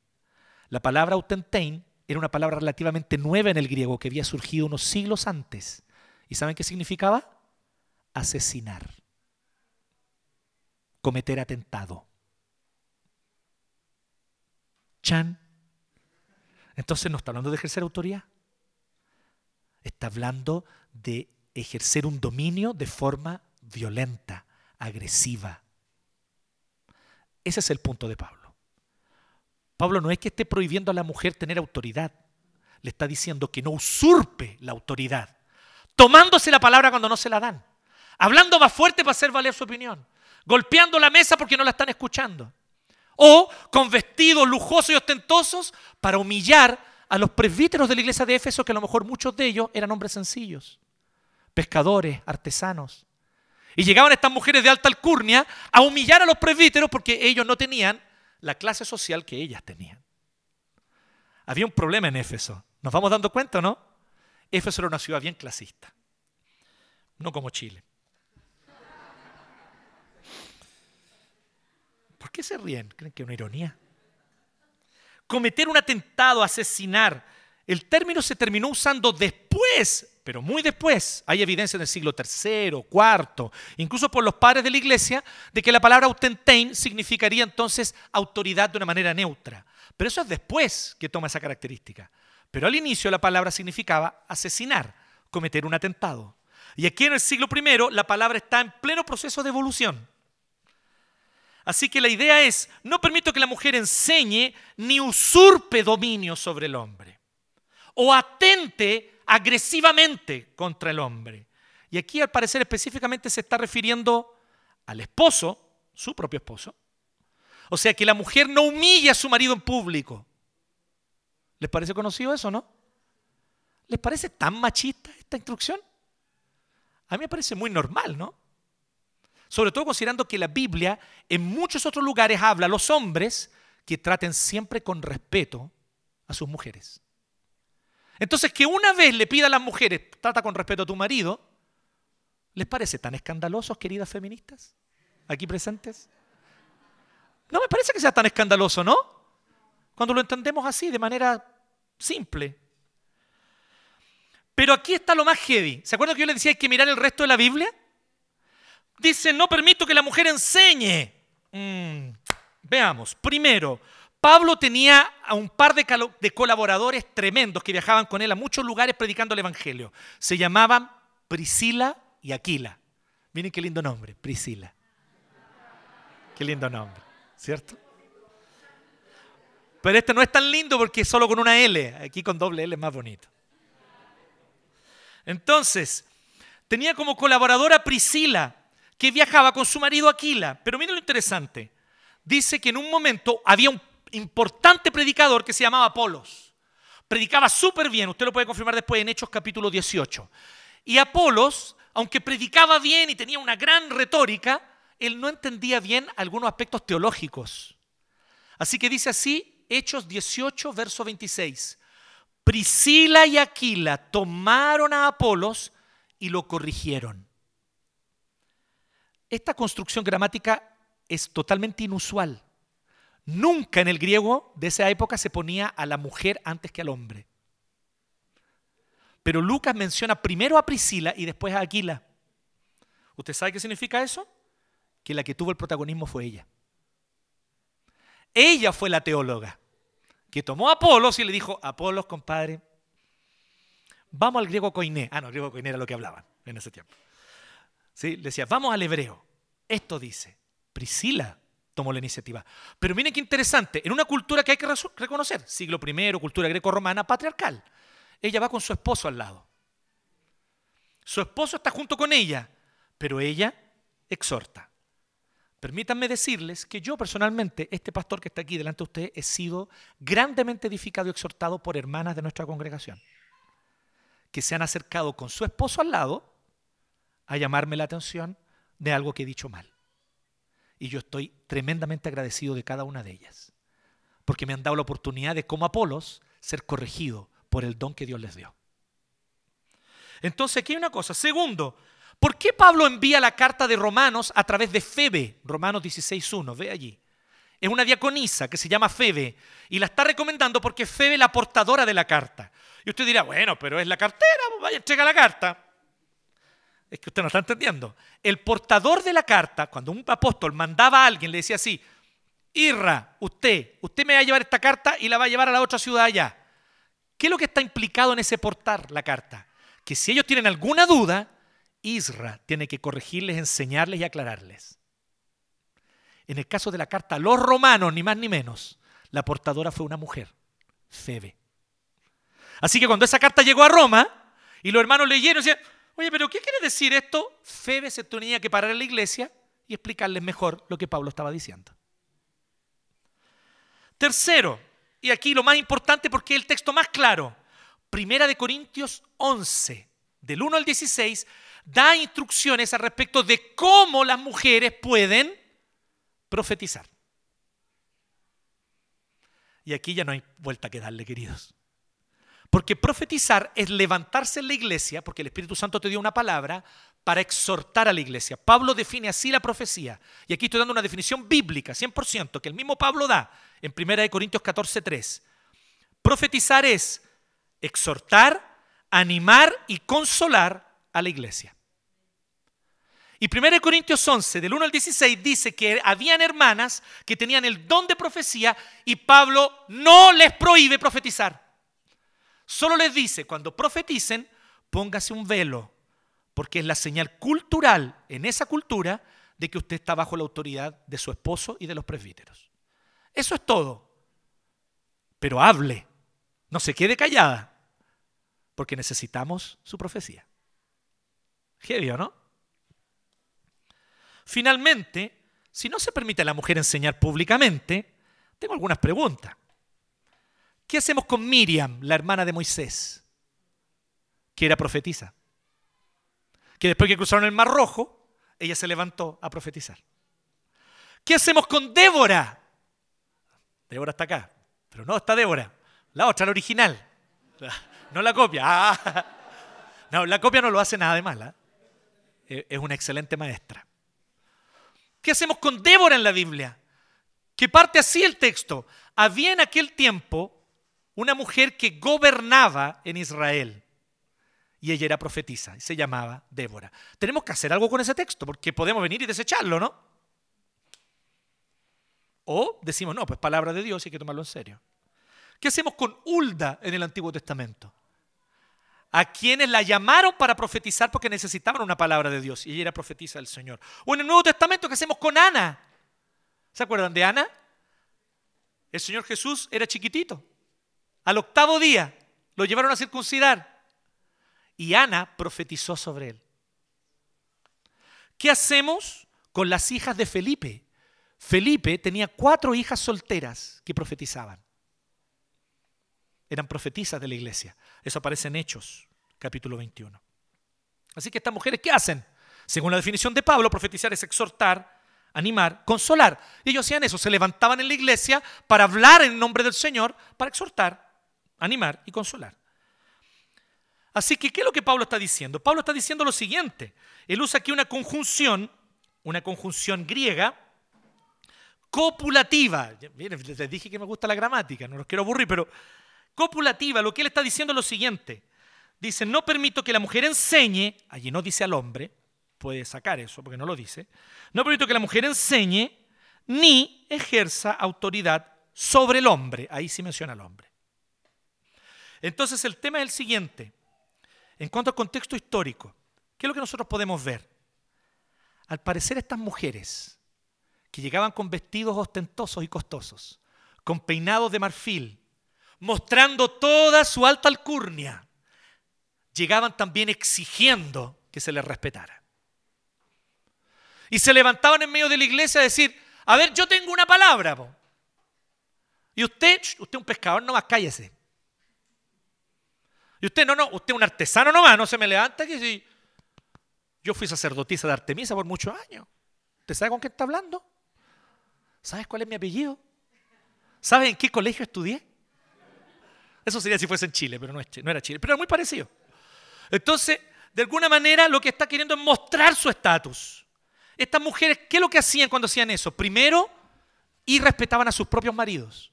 La palabra autentein era una palabra relativamente nueva en el griego que había surgido unos siglos antes. ¿Y saben qué significaba? Asesinar. Cometer atentado. Entonces no está hablando de ejercer autoridad. Está hablando de ejercer un dominio de forma violenta, agresiva. Ese es el punto de Pablo. Pablo no es que esté prohibiendo a la mujer tener autoridad. Le está diciendo que no usurpe la autoridad, tomándose la palabra cuando no se la dan, hablando más fuerte para hacer valer su opinión, golpeando la mesa porque no la están escuchando o con vestidos lujosos y ostentosos para humillar a los presbíteros de la iglesia de Éfeso, que a lo mejor muchos de ellos eran hombres sencillos, pescadores, artesanos. Y llegaban estas mujeres de alta alcurnia a humillar a los presbíteros porque ellos no tenían la clase social que ellas tenían. Había un problema en Éfeso. ¿Nos vamos dando cuenta, no? Éfeso era una ciudad bien clasista, no como Chile. Qué se ríen? ¿Creen que es una ironía? Cometer un atentado, asesinar. El término se terminó usando después, pero muy después. Hay evidencia en el siglo III, IV, incluso por los padres de la iglesia, de que la palabra autentein significaría entonces autoridad de una manera neutra. Pero eso es después que toma esa característica. Pero al inicio la palabra significaba asesinar, cometer un atentado. Y aquí en el siglo I la palabra está en pleno proceso de evolución. Así que la idea es, no permito que la mujer enseñe ni usurpe dominio sobre el hombre o atente agresivamente contra el hombre. Y aquí al parecer específicamente se está refiriendo al esposo, su propio esposo. O sea, que la mujer no humilla a su marido en público. ¿Les parece conocido eso, no? ¿Les parece tan machista esta instrucción? A mí me parece muy normal, ¿no? Sobre todo considerando que la Biblia en muchos otros lugares habla a los hombres que traten siempre con respeto a sus mujeres. Entonces, que una vez le pida a las mujeres, trata con respeto a tu marido, ¿les parece tan escandaloso, queridas feministas, aquí presentes? No me parece que sea tan escandaloso, ¿no? Cuando lo entendemos así, de manera simple. Pero aquí está lo más heavy. ¿Se acuerdan que yo les decía hay que mirar el resto de la Biblia? Dice, no permito que la mujer enseñe. Mm, veamos, primero, Pablo tenía a un par de, de, colaboradores tremendos que viajaban con él a muchos lugares predicando el Evangelio. Se llamaban Priscila y Aquila. Miren qué lindo nombre, Priscila. Qué lindo nombre, ¿cierto? Pero este no es tan lindo porque es solo con una L. Aquí con doble L es más bonito. Entonces, tenía como colaboradora Priscila que viajaba con su marido Aquila. Pero miren lo interesante. Dice que en un momento había un importante predicador que se llamaba Apolos. Predicaba súper bien, usted lo puede confirmar después en Hechos capítulo 18. Y Apolos, aunque predicaba bien y tenía una gran retórica, él no entendía bien algunos aspectos teológicos. Así que dice así, Hechos 18, verso 26. Priscila y Aquila tomaron a Apolos y lo corrigieron. Esta construcción gramática es totalmente inusual. Nunca en el griego de esa época se ponía a la mujer antes que al hombre. Pero Lucas menciona primero a Priscila y después a Aquila. ¿Usted sabe qué significa eso? Que la que tuvo el protagonismo fue ella. Ella fue la teóloga que tomó a Apolos y le dijo, Apolos, compadre, vamos al griego koiné. Ah, no, griego koiné era lo que hablaban en ese tiempo. Le decía, vamos al hebreo. Esto dice, Priscila tomó la iniciativa. Pero miren qué interesante, en una cultura que hay que reconocer, siglo I, cultura greco-romana, patriarcal, ella va con su esposo al lado. Su esposo está junto con ella, pero ella exhorta. Permítanme decirles que yo personalmente, este pastor que está aquí delante de ustedes, he sido grandemente edificado y exhortado por hermanas de nuestra congregación, que se han acercado con su esposo al lado a llamarme la atención de algo que he dicho mal. Y yo estoy tremendamente agradecido de cada una de ellas, porque me han dado la oportunidad de, como Apolos, ser corregido por el don que Dios les dio. Entonces, aquí hay una cosa. Segundo, ¿Por qué Pablo envía la carta de Romanos a través de Febe? Romanos 16.1, ve allí. Es una diaconisa que se llama Febe y la está recomendando porque Febe es la portadora de la carta. Y usted dirá, bueno, pero es la cartera, vaya, entrega la carta. Es que usted no está entendiendo. El portador de la carta, cuando un apóstol mandaba a alguien, le decía así, Irra, usted, usted me va a llevar esta carta y la va a llevar a la otra ciudad allá. ¿Qué es lo que está implicado en ese portar la carta? Que si ellos tienen alguna duda, Isra tiene que corregirles, enseñarles y aclararles. En el caso de la carta los romanos, ni más ni menos, la portadora fue una mujer, Febe. Así que cuando esa carta llegó a Roma y los hermanos leyeron, decían, oye, pero ¿qué quiere decir esto? Febe se tenía que parar en la iglesia y explicarles mejor lo que Pablo estaba diciendo. Tercero, y aquí lo más importante porque es el texto más claro, Primera de Corintios 11, del 1 al 16, da instrucciones al respecto de cómo las mujeres pueden profetizar. Y aquí ya no hay vuelta que darle, queridos. Porque profetizar es levantarse en la iglesia, porque el Espíritu Santo te dio una palabra para exhortar a la iglesia. Pablo define así la profecía. Y aquí estoy dando una definición bíblica, 100%, que el mismo Pablo da en 1 Corintios 14:3. Profetizar es exhortar, animar y consolar a la iglesia. Y 1 Corintios 11, del 1 al 16, dice que habían hermanas que tenían el don de profecía y Pablo no les prohíbe profetizar. Solo les dice, cuando profeticen, póngase un velo, porque es la señal cultural en esa cultura de que usted está bajo la autoridad de su esposo y de los presbíteros. Eso es todo. Pero hable, no se quede callada, porque necesitamos su profecía. Genio, ¿no? Finalmente, si no se permite a la mujer enseñar públicamente, tengo algunas preguntas. ¿Qué hacemos con Miriam, la hermana de Moisés, que era profetisa? Que después que cruzaron el Mar Rojo, ella se levantó a profetizar. ¿Qué hacemos con Débora? Débora está acá, pero no está Débora, la otra, la original, no la copia. Ah, no, la copia no lo hace nada de mala. Es una excelente maestra. ¿Qué hacemos con Débora en la Biblia? Que parte así el texto. Había en aquel tiempo una mujer que gobernaba en Israel. Y ella era profetisa y se llamaba Débora. Tenemos que hacer algo con ese texto porque podemos venir y desecharlo, ¿no? O decimos, no, pues palabra de Dios hay que tomarlo en serio. ¿Qué hacemos con Hulda en el Antiguo Testamento? a quienes la llamaron para profetizar porque necesitaban una palabra de Dios y ella era profetisa del Señor. O en el Nuevo Testamento, ¿qué hacemos con Ana? ¿Se acuerdan de Ana? El Señor Jesús era chiquitito. Al octavo día lo llevaron a circuncidar y Ana profetizó sobre él. ¿Qué hacemos con las hijas de Felipe? Felipe tenía cuatro hijas solteras que profetizaban. Eran profetisas de la iglesia. Eso aparece en Hechos, capítulo 21. Así que estas mujeres, ¿qué hacen? Según la definición de Pablo, profetizar es exhortar, animar, consolar. Y ellos hacían eso, se levantaban en la iglesia para hablar en nombre del Señor, para exhortar, animar y consolar. Así que, ¿qué es lo que Pablo está diciendo? Pablo está diciendo lo siguiente. Él usa aquí una conjunción, una conjunción griega, copulativa. Les dije que me gusta la gramática, no los quiero aburrir, pero copulativa, lo que él está diciendo es lo siguiente. Dice, no permito que la mujer enseñe, allí no dice al hombre, puede sacar eso porque no lo dice, no permito que la mujer enseñe ni ejerza autoridad sobre el hombre, ahí sí menciona al hombre. Entonces el tema es el siguiente, en cuanto al contexto histórico, ¿qué es lo que nosotros podemos ver? Al parecer estas mujeres que llegaban con vestidos ostentosos y costosos, con peinados de marfil, mostrando toda su alta alcurnia, llegaban también exigiendo que se les respetara. Y se levantaban en medio de la iglesia a decir, a ver, yo tengo una palabra. Y usted, usted es un pescador, no más cállese. Y usted, no, no, usted es un artesano nomás, no se me levanta que si yo fui sacerdotisa de Artemisa por muchos años. ¿Usted sabe con qué está hablando? ¿Sabes cuál es mi apellido? ¿Sabes en qué colegio estudié? Eso sería si fuese en Chile, pero no, no era Chile, pero era muy parecido. Entonces, de alguna manera lo que está queriendo es mostrar su estatus. Estas mujeres, ¿qué es lo que hacían cuando hacían eso? Primero, y respetaban a sus propios maridos.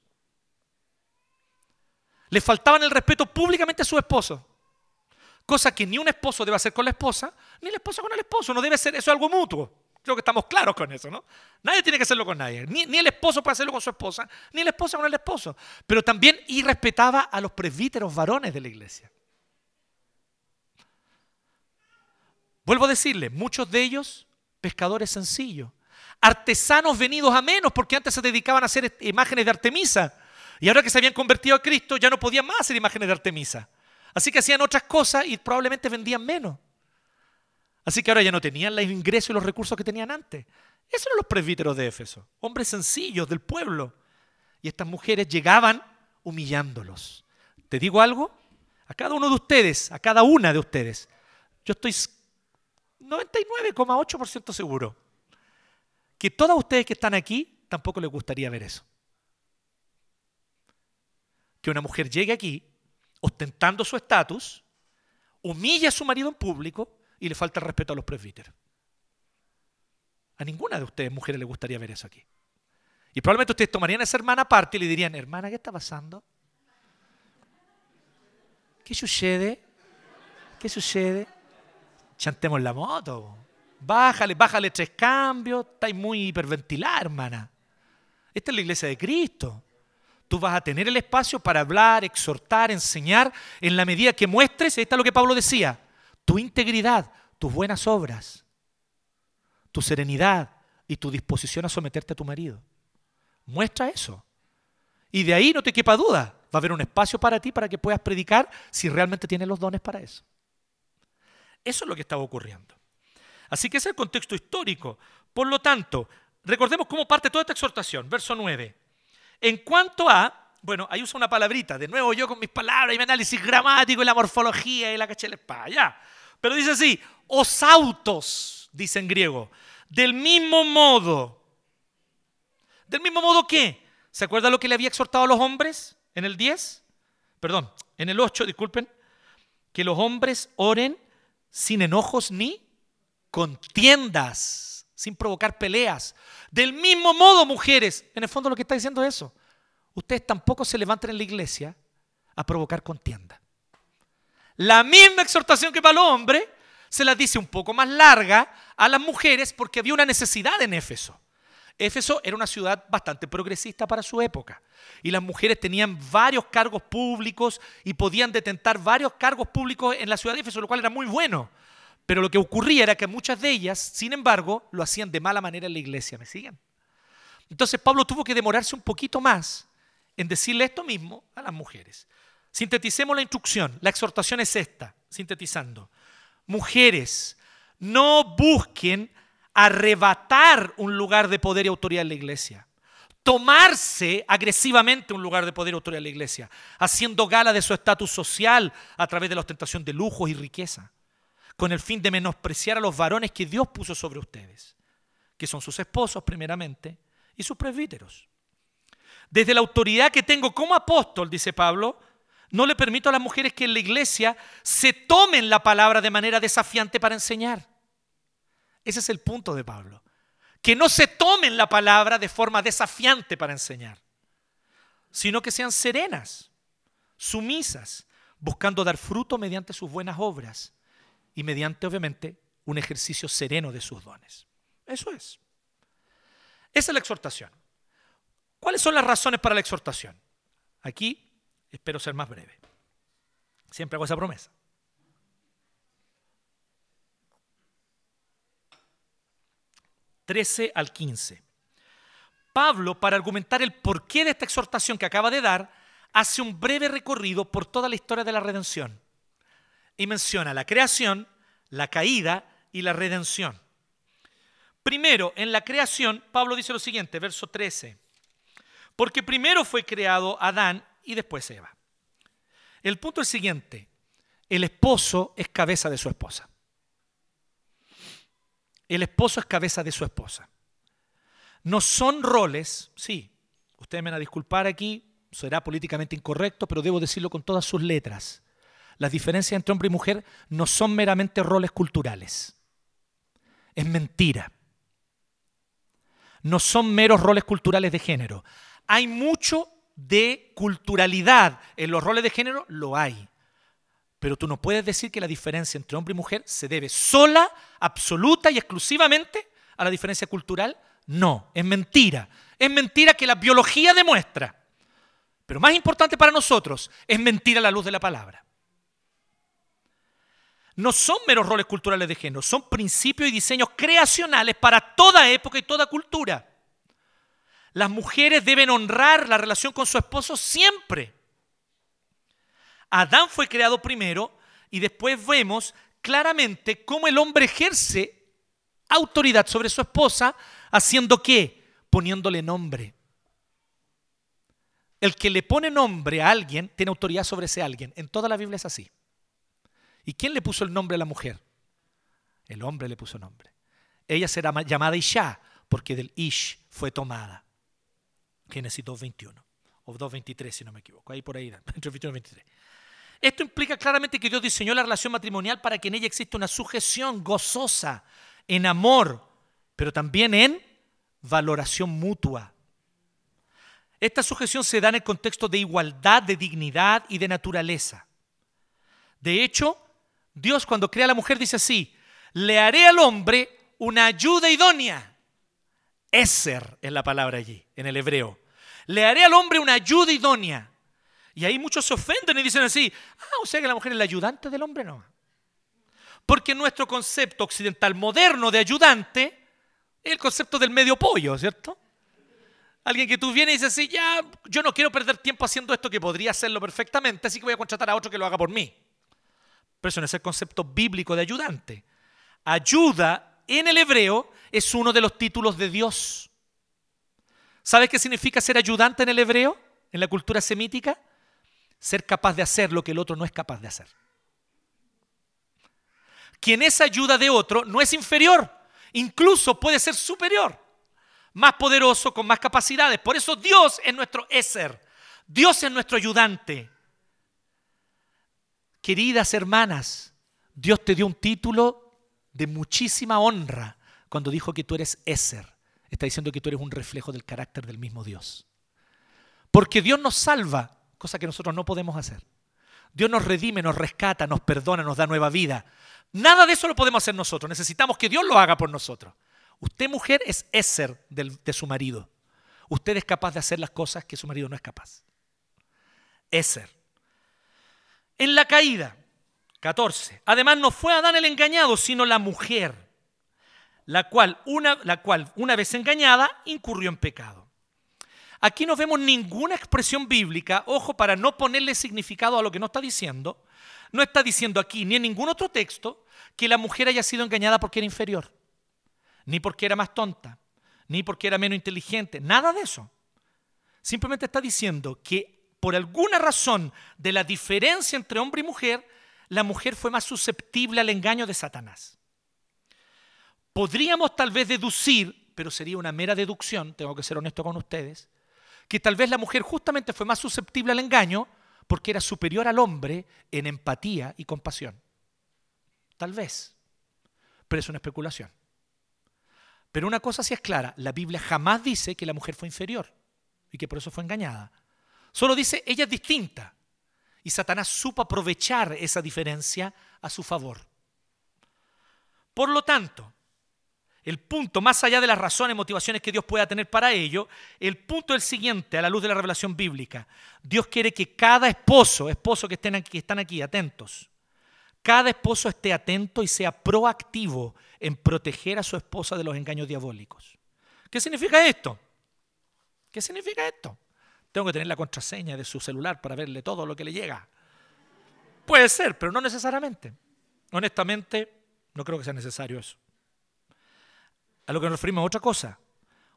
Le faltaban el respeto públicamente a su esposo. Cosa que ni un esposo debe hacer con la esposa, ni la esposa con el esposo. No debe ser, eso es algo mutuo. Creo que estamos claros con eso, ¿no? Nadie tiene que hacerlo con nadie. Ni, ni el esposo puede hacerlo con su esposa, ni la esposa con el esposo. Pero también irrespetaba a los presbíteros varones de la iglesia. Vuelvo a decirle, muchos de ellos pescadores sencillos, artesanos venidos a menos porque antes se dedicaban a hacer imágenes de Artemisa y ahora que se habían convertido a Cristo ya no podían más hacer imágenes de Artemisa. Así que hacían otras cosas y probablemente vendían menos. Así que ahora ya no tenían los ingresos y los recursos que tenían antes. Esos eran los presbíteros de Éfeso, hombres sencillos del pueblo. Y estas mujeres llegaban humillándolos. ¿Te digo algo? A cada uno de ustedes, a cada una de ustedes, yo estoy 99,8% seguro que todos ustedes que están aquí tampoco les gustaría ver eso. Que una mujer llegue aquí ostentando su estatus, humilla a su marido en público y le falta respeto a los presbíteros. A ninguna de ustedes, mujeres, le gustaría ver eso aquí. Y probablemente ustedes tomarían a esa hermana aparte y le dirían, hermana, ¿qué está pasando? ¿Qué sucede? ¿Qué sucede? Chantemos la moto. Bájale, bájale tres cambios. Estáis muy hiperventilada, hermana. Esta es la iglesia de Cristo. Tú vas a tener el espacio para hablar, exhortar, enseñar, en la medida que muestres, esto es lo que Pablo decía, tu integridad, tus buenas obras, tu serenidad y tu disposición a someterte a tu marido. Muestra eso. Y de ahí no te quepa duda, va a haber un espacio para ti para que puedas predicar si realmente tienes los dones para eso. Eso es lo que estaba ocurriendo. Así que ese es el contexto histórico. Por lo tanto, recordemos cómo parte toda esta exhortación. Verso 9. En cuanto a, bueno, ahí usa una palabrita, de nuevo yo con mis palabras y mi análisis gramático y la morfología y la cachelepa, ya. Pero dice así, os autos, dice en griego, del mismo modo. ¿Del mismo modo qué? ¿Se acuerda lo que le había exhortado a los hombres en el 10? Perdón, en el 8, disculpen. Que los hombres oren sin enojos ni contiendas, sin provocar peleas. Del mismo modo, mujeres, en el fondo lo que está diciendo es eso. Ustedes tampoco se levanten en la iglesia a provocar contienda. La misma exhortación que para los hombres se la dice un poco más larga a las mujeres porque había una necesidad en Éfeso. Éfeso era una ciudad bastante progresista para su época y las mujeres tenían varios cargos públicos y podían detentar varios cargos públicos en la ciudad de Éfeso, lo cual era muy bueno. Pero lo que ocurría era que muchas de ellas, sin embargo, lo hacían de mala manera en la iglesia. ¿Me siguen? Entonces Pablo tuvo que demorarse un poquito más en decirle esto mismo a las mujeres. Sinteticemos la instrucción. La exhortación es esta, sintetizando. Mujeres, no busquen arrebatar un lugar de poder y autoridad en la iglesia. Tomarse agresivamente un lugar de poder y autoridad en la iglesia, haciendo gala de su estatus social a través de la ostentación de lujos y riqueza, con el fin de menospreciar a los varones que Dios puso sobre ustedes, que son sus esposos primeramente y sus presbíteros. Desde la autoridad que tengo como apóstol, dice Pablo, no le permito a las mujeres que en la iglesia se tomen la palabra de manera desafiante para enseñar. Ese es el punto de Pablo. Que no se tomen la palabra de forma desafiante para enseñar, sino que sean serenas, sumisas, buscando dar fruto mediante sus buenas obras y mediante, obviamente, un ejercicio sereno de sus dones. Eso es. Esa es la exhortación. ¿Cuáles son las razones para la exhortación? Aquí espero ser más breve. Siempre hago esa promesa. 13 al 15. Pablo, para argumentar el porqué de esta exhortación que acaba de dar, hace un breve recorrido por toda la historia de la redención y menciona la creación, la caída y la redención. Primero, en la creación, Pablo dice lo siguiente, verso 13. Porque primero fue creado Adán y después Eva. El punto es el siguiente, el esposo es cabeza de su esposa. El esposo es cabeza de su esposa. No son roles, sí, ustedes me van a disculpar aquí, será políticamente incorrecto, pero debo decirlo con todas sus letras. Las diferencias entre hombre y mujer no son meramente roles culturales. Es mentira. No son meros roles culturales de género. Hay mucho de culturalidad en los roles de género, lo hay. Pero tú no puedes decir que la diferencia entre hombre y mujer se debe sola, absoluta y exclusivamente a la diferencia cultural. No, es mentira. Es mentira que la biología demuestra. Pero más importante para nosotros, es mentira la luz de la palabra. No son meros roles culturales de género, son principios y diseños creacionales para toda época y toda cultura. Las mujeres deben honrar la relación con su esposo siempre. Adán fue creado primero y después vemos claramente cómo el hombre ejerce autoridad sobre su esposa, haciendo qué? Poniéndole nombre. El que le pone nombre a alguien tiene autoridad sobre ese alguien. En toda la Biblia es así. ¿Y quién le puso el nombre a la mujer? El hombre le puso nombre. Ella será llamada Isha porque del Ish fue tomada. Génesis 2.21 o 2.23 si no me equivoco. Ahí por ahí, entre 21 y 23. Esto implica claramente que Dios diseñó la relación matrimonial para que en ella exista una sujeción gozosa, en amor, pero también en valoración mutua. Esta sujeción se da en el contexto de igualdad, de dignidad y de naturaleza. De hecho, Dios cuando crea a la mujer dice así, le haré al hombre una ayuda idónea. Eser es la palabra allí, en el hebreo. Le haré al hombre una ayuda idónea. Y ahí muchos se ofenden y dicen así, ah, o sea que la mujer es la ayudante del hombre, no. Porque nuestro concepto occidental moderno de ayudante es el concepto del medio pollo, ¿cierto? Alguien que tú vienes y dices así, ya, yo no quiero perder tiempo haciendo esto que podría hacerlo perfectamente, así que voy a contratar a otro que lo haga por mí. Es el concepto bíblico de ayudante. Ayuda en el hebreo es uno de los títulos de Dios. ¿Sabes qué significa ser ayudante en el hebreo, en la cultura semítica? Ser capaz de hacer lo que el otro no es capaz de hacer. Quien es ayuda de otro no es inferior, incluso puede ser superior más poderoso, con más capacidades. Por eso Dios es nuestro Eser. Dios es nuestro ayudante. Queridas hermanas, Dios te dio un título de muchísima honra cuando dijo que tú eres Eser. Está diciendo que tú eres un reflejo del carácter del mismo Dios. Porque Dios nos salva, cosa que nosotros no podemos hacer. Dios nos redime, nos rescata, nos perdona, nos da nueva vida. Nada de eso lo podemos hacer nosotros. Necesitamos que Dios lo haga por nosotros. Usted mujer es Eser de su marido. Usted es capaz de hacer las cosas que su marido no es capaz. Eser. En la caída, 14. Además no fue Adán el engañado, sino la mujer, la cual una, la cual una vez engañada incurrió en pecado. Aquí no vemos ninguna expresión bíblica, ojo, para no ponerle significado a lo que no está diciendo. No está diciendo aquí, ni en ningún otro texto, que la mujer haya sido engañada porque era inferior ni porque era más tonta, ni porque era menos inteligente, nada de eso. Simplemente está diciendo que por alguna razón de la diferencia entre hombre y mujer, la mujer fue más susceptible al engaño de Satanás. Podríamos tal vez deducir, pero sería una mera deducción, tengo que ser honesto con ustedes, que tal vez la mujer justamente fue más susceptible al engaño porque era superior al hombre en empatía y compasión. Tal vez, pero es una especulación. Pero una cosa sí es clara, la Biblia jamás dice que la mujer fue inferior y que por eso fue engañada. Solo dice, ella es distinta. Y Satanás supo aprovechar esa diferencia a su favor. Por lo tanto, el punto, más allá de las razones, y motivaciones que Dios pueda tener para ello, el punto es el siguiente, a la luz de la revelación bíblica. Dios quiere que cada esposo, esposo que, estén que están aquí, atentos, cada esposo esté atento y sea proactivo en proteger a su esposa de los engaños diabólicos. ¿Qué significa esto? ¿Qué significa esto? Tengo que tener la contraseña de su celular para verle todo lo que le llega. Puede ser, pero no necesariamente. Honestamente, no creo que sea necesario eso. a lo que nos referimos a otra cosa.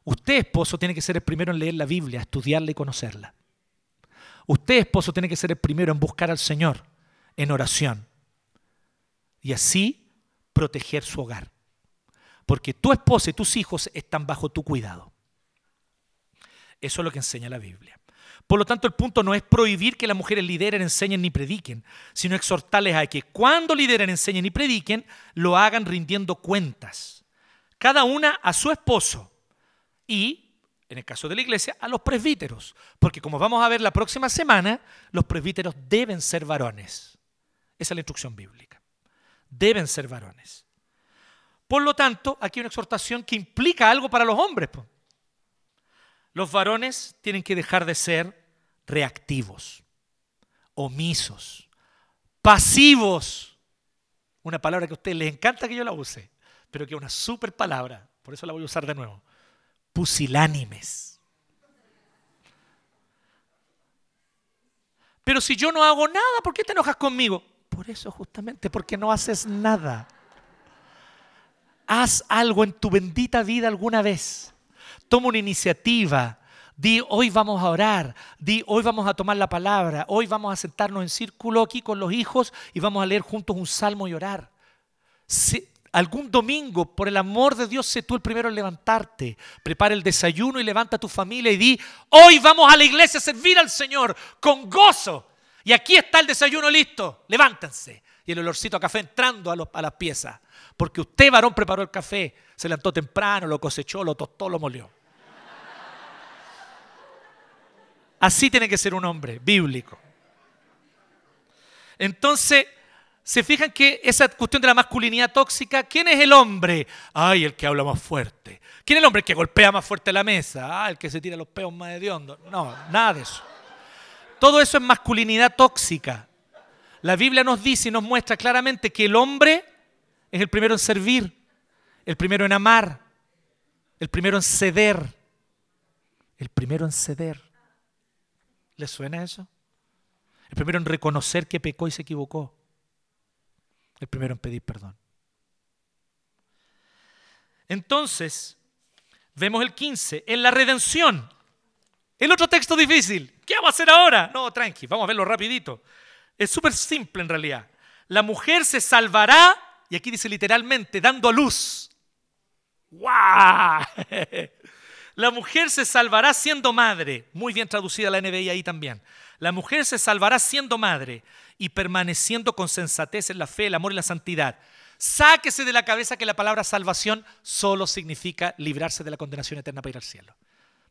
Usted, esposo, tiene que ser el primero en leer la Biblia, estudiarla y conocerla. Usted, esposo, tiene que ser el primero en buscar al Señor en oración. Y así proteger su hogar. Porque tu esposa y tus hijos están bajo tu cuidado. Eso es lo que enseña la Biblia. Por lo tanto, el punto no es prohibir que las mujeres lideren, enseñen ni prediquen, sino exhortarles a que cuando lideren, enseñen y prediquen, lo hagan rindiendo cuentas. Cada una a su esposo y, en el caso de la iglesia, a los presbíteros. Porque como vamos a ver la próxima semana, los presbíteros deben ser varones. Esa es la instrucción bíblica. Deben ser varones. Por lo tanto, aquí hay una exhortación que implica algo para los hombres. Los varones tienen que dejar de ser reactivos, omisos, pasivos. Una palabra que a ustedes les encanta que yo la use, pero que es una super palabra. Por eso la voy a usar de nuevo. Pusilánimes. Pero si yo no hago nada, ¿por qué te enojas conmigo? Por eso justamente, porque no haces nada. Haz algo en tu bendita vida alguna vez. Toma una iniciativa. Di, hoy vamos a orar. Di, hoy vamos a tomar la palabra. Hoy vamos a sentarnos en círculo aquí con los hijos y vamos a leer juntos un salmo y orar. Si, algún domingo, por el amor de Dios, sé tú el primero en levantarte. Prepara el desayuno y levanta a tu familia y di, hoy vamos a la iglesia a servir al Señor con gozo. Y aquí está el desayuno listo. Levántense. Y el olorcito a café entrando a, a las piezas. Porque usted, varón, preparó el café, se levantó temprano, lo cosechó, lo tostó, lo molió. Así tiene que ser un hombre bíblico. Entonces, ¿se fijan que esa cuestión de la masculinidad tóxica, ¿quién es el hombre? Ay, el que habla más fuerte. ¿Quién es el hombre que golpea más fuerte la mesa? Ah, el que se tira los peos más hediondos. No, nada de eso. Todo eso es masculinidad tóxica. La Biblia nos dice y nos muestra claramente que el hombre es el primero en servir, el primero en amar, el primero en ceder, el primero en ceder. ¿Le suena eso? El primero en reconocer que pecó y se equivocó. El primero en pedir perdón. Entonces, vemos el 15, en la redención. El otro texto difícil. ¿Qué vamos a hacer ahora? No, tranqui, vamos a verlo rapidito. Es súper simple en realidad. La mujer se salvará y aquí dice literalmente, dando a luz. ¡Guau! La mujer se salvará siendo madre. Muy bien traducida la NBI ahí también. La mujer se salvará siendo madre y permaneciendo con sensatez en la fe, el amor y la santidad. Sáquese de la cabeza que la palabra salvación solo significa librarse de la condenación eterna para ir al cielo.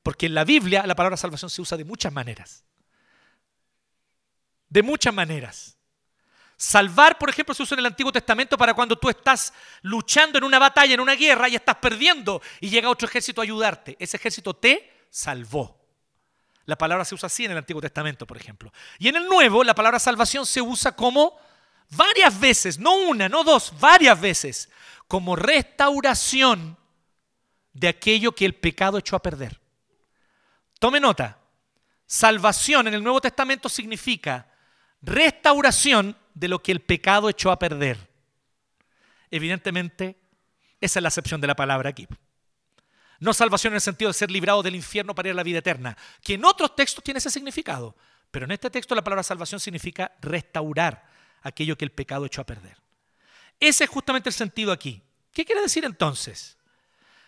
Porque en la Biblia la palabra salvación se usa de muchas maneras. De muchas maneras. Salvar, por ejemplo, se usa en el Antiguo Testamento para cuando tú estás luchando en una batalla, en una guerra y estás perdiendo y llega otro ejército a ayudarte. Ese ejército te salvó. La palabra se usa así en el Antiguo Testamento, por ejemplo. Y en el Nuevo, la palabra salvación se usa como varias veces, no una, no dos, varias veces, como restauración de aquello que el pecado echó a perder. Tome nota, salvación en el Nuevo Testamento significa restauración de lo que el pecado echó a perder. Evidentemente, esa es la acepción de la palabra aquí. No salvación en el sentido de ser librado del infierno para ir a la vida eterna, que en otros textos tiene ese significado, pero en este texto la palabra salvación significa restaurar aquello que el pecado echó a perder. Ese es justamente el sentido aquí. ¿Qué quiere decir entonces?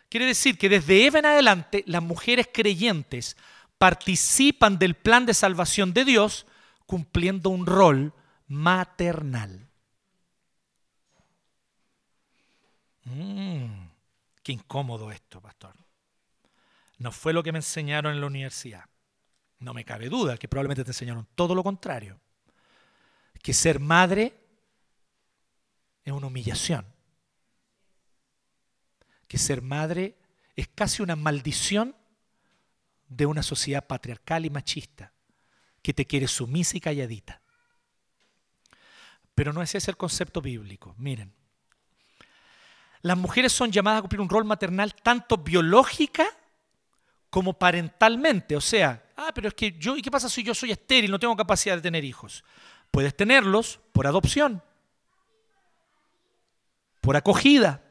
Quiere decir que desde Eva en adelante las mujeres creyentes participan del plan de salvación de Dios cumpliendo un rol maternal. Mm, qué incómodo esto, pastor. No fue lo que me enseñaron en la universidad. No me cabe duda que probablemente te enseñaron todo lo contrario. Que ser madre es una humillación. Que ser madre es casi una maldición de una sociedad patriarcal y machista que te quiere sumisa y calladita. Pero no es ese el concepto bíblico. Miren, las mujeres son llamadas a cumplir un rol maternal tanto biológica como parentalmente. O sea, ah, pero es que yo, ¿y qué pasa si yo soy estéril, no tengo capacidad de tener hijos? Puedes tenerlos por adopción, por acogida,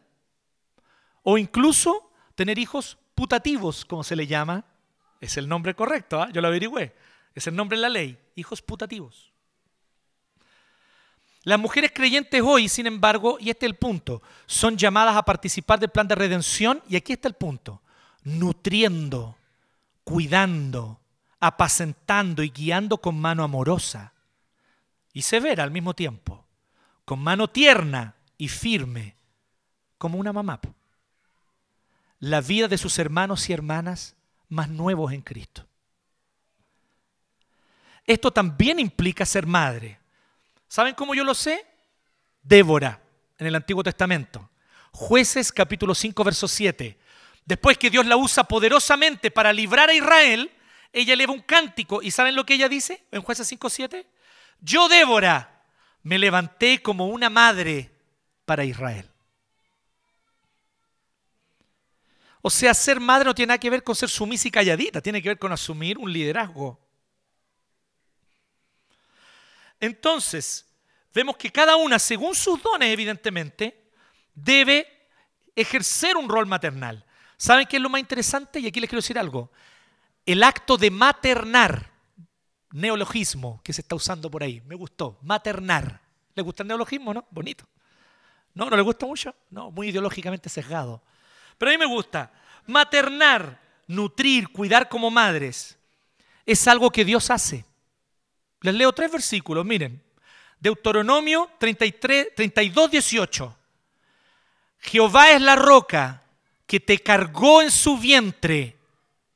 o incluso tener hijos putativos, como se le llama. Es el nombre correcto, ¿ah? yo lo averigüé. Es el nombre en la ley, hijos putativos. Las mujeres creyentes hoy, sin embargo, y este es el punto, son llamadas a participar del plan de redención y aquí está el punto, nutriendo, cuidando, apacentando y guiando con mano amorosa y severa al mismo tiempo, con mano tierna y firme, como una mamá. La vida de sus hermanos y hermanas más nuevos en Cristo. Esto también implica ser madre. ¿Saben cómo yo lo sé? Débora, en el Antiguo Testamento. Jueces capítulo 5, verso 7. Después que Dios la usa poderosamente para librar a Israel, ella eleva un cántico. ¿Y saben lo que ella dice en Jueces 5, 7? Yo, Débora, me levanté como una madre para Israel. O sea, ser madre no tiene nada que ver con ser sumisa y calladita, tiene que ver con asumir un liderazgo. Entonces, vemos que cada una, según sus dones, evidentemente, debe ejercer un rol maternal. ¿Saben qué es lo más interesante? Y aquí les quiero decir algo. El acto de maternar, neologismo que se está usando por ahí, me gustó, maternar. ¿Le gusta el neologismo, no? Bonito. ¿No? ¿No le gusta mucho? No, muy ideológicamente sesgado. Pero a mí me gusta. Maternar, nutrir, cuidar como madres, es algo que Dios hace. Les leo tres versículos, miren. Deuteronomio 33, 32, 18. Jehová es la roca que te cargó en su vientre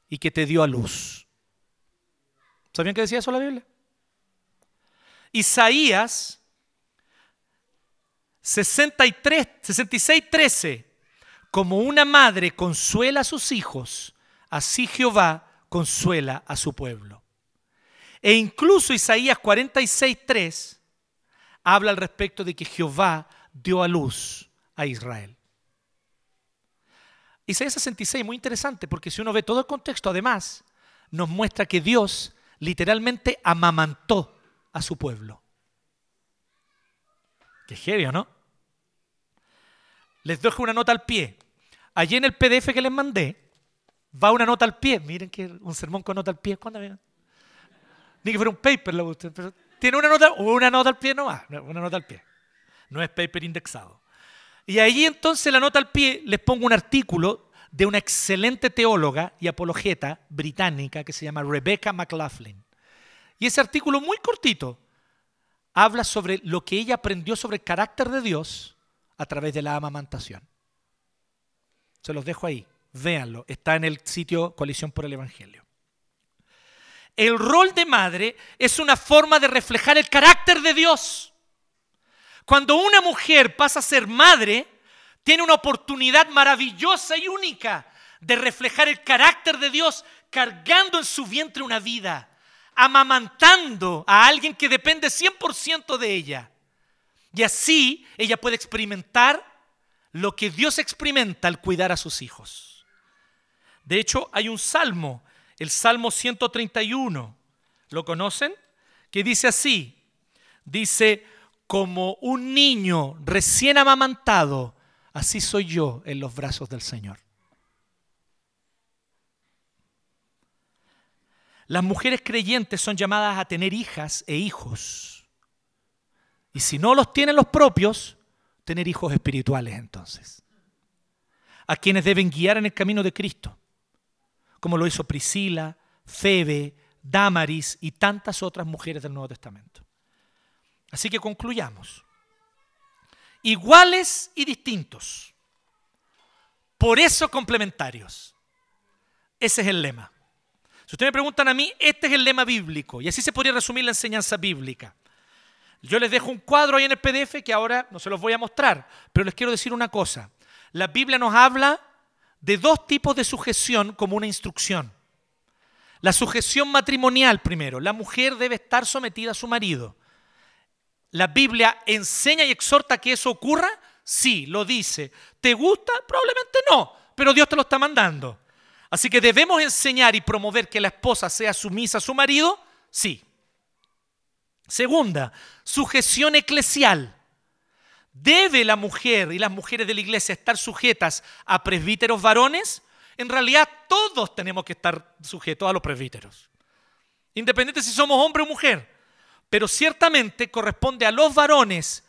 y que te dio a luz. ¿Sabían qué decía eso la Biblia? Isaías 63, 66, 13. Como una madre consuela a sus hijos, así Jehová consuela a su pueblo. E incluso Isaías 46, 3 habla al respecto de que Jehová dio a luz a Israel. Isaías 66, muy interesante, porque si uno ve todo el contexto, además, nos muestra que Dios literalmente amamantó a su pueblo. Qué genio, ¿no? Les dejo una nota al pie. Allí en el PDF que les mandé, va una nota al pie. Miren que un sermón con nota al pie. ¿Cuándo ni que fuera un paper, lo pero tiene una nota, una nota al pie nomás, una nota al pie. No es paper indexado. Y ahí entonces la nota al pie les pongo un artículo de una excelente teóloga y apologeta británica que se llama Rebecca McLaughlin. Y ese artículo muy cortito habla sobre lo que ella aprendió sobre el carácter de Dios a través de la amamantación. Se los dejo ahí, véanlo, está en el sitio Coalición por el Evangelio. El rol de madre es una forma de reflejar el carácter de Dios. Cuando una mujer pasa a ser madre, tiene una oportunidad maravillosa y única de reflejar el carácter de Dios cargando en su vientre una vida, amamantando a alguien que depende 100% de ella. Y así ella puede experimentar lo que Dios experimenta al cuidar a sus hijos. De hecho, hay un salmo el Salmo 131. ¿Lo conocen? Que dice así. Dice, como un niño recién amamantado, así soy yo en los brazos del Señor. Las mujeres creyentes son llamadas a tener hijas e hijos. Y si no los tienen los propios, tener hijos espirituales entonces. A quienes deben guiar en el camino de Cristo como lo hizo Priscila, Febe, Damaris y tantas otras mujeres del Nuevo Testamento. Así que concluyamos. Iguales y distintos. Por eso complementarios. Ese es el lema. Si ustedes me preguntan a mí, este es el lema bíblico. Y así se podría resumir la enseñanza bíblica. Yo les dejo un cuadro ahí en el PDF que ahora no se los voy a mostrar, pero les quiero decir una cosa. La Biblia nos habla de dos tipos de sujeción como una instrucción. La sujeción matrimonial primero. La mujer debe estar sometida a su marido. ¿La Biblia enseña y exhorta que eso ocurra? Sí, lo dice. ¿Te gusta? Probablemente no, pero Dios te lo está mandando. Así que debemos enseñar y promover que la esposa sea sumisa a su marido. Sí. Segunda, sujeción eclesial. ¿Debe la mujer y las mujeres de la iglesia estar sujetas a presbíteros varones? en realidad todos tenemos que estar sujetos a los presbíteros, independiente si somos hombre o mujer. Pero ciertamente corresponde a los varones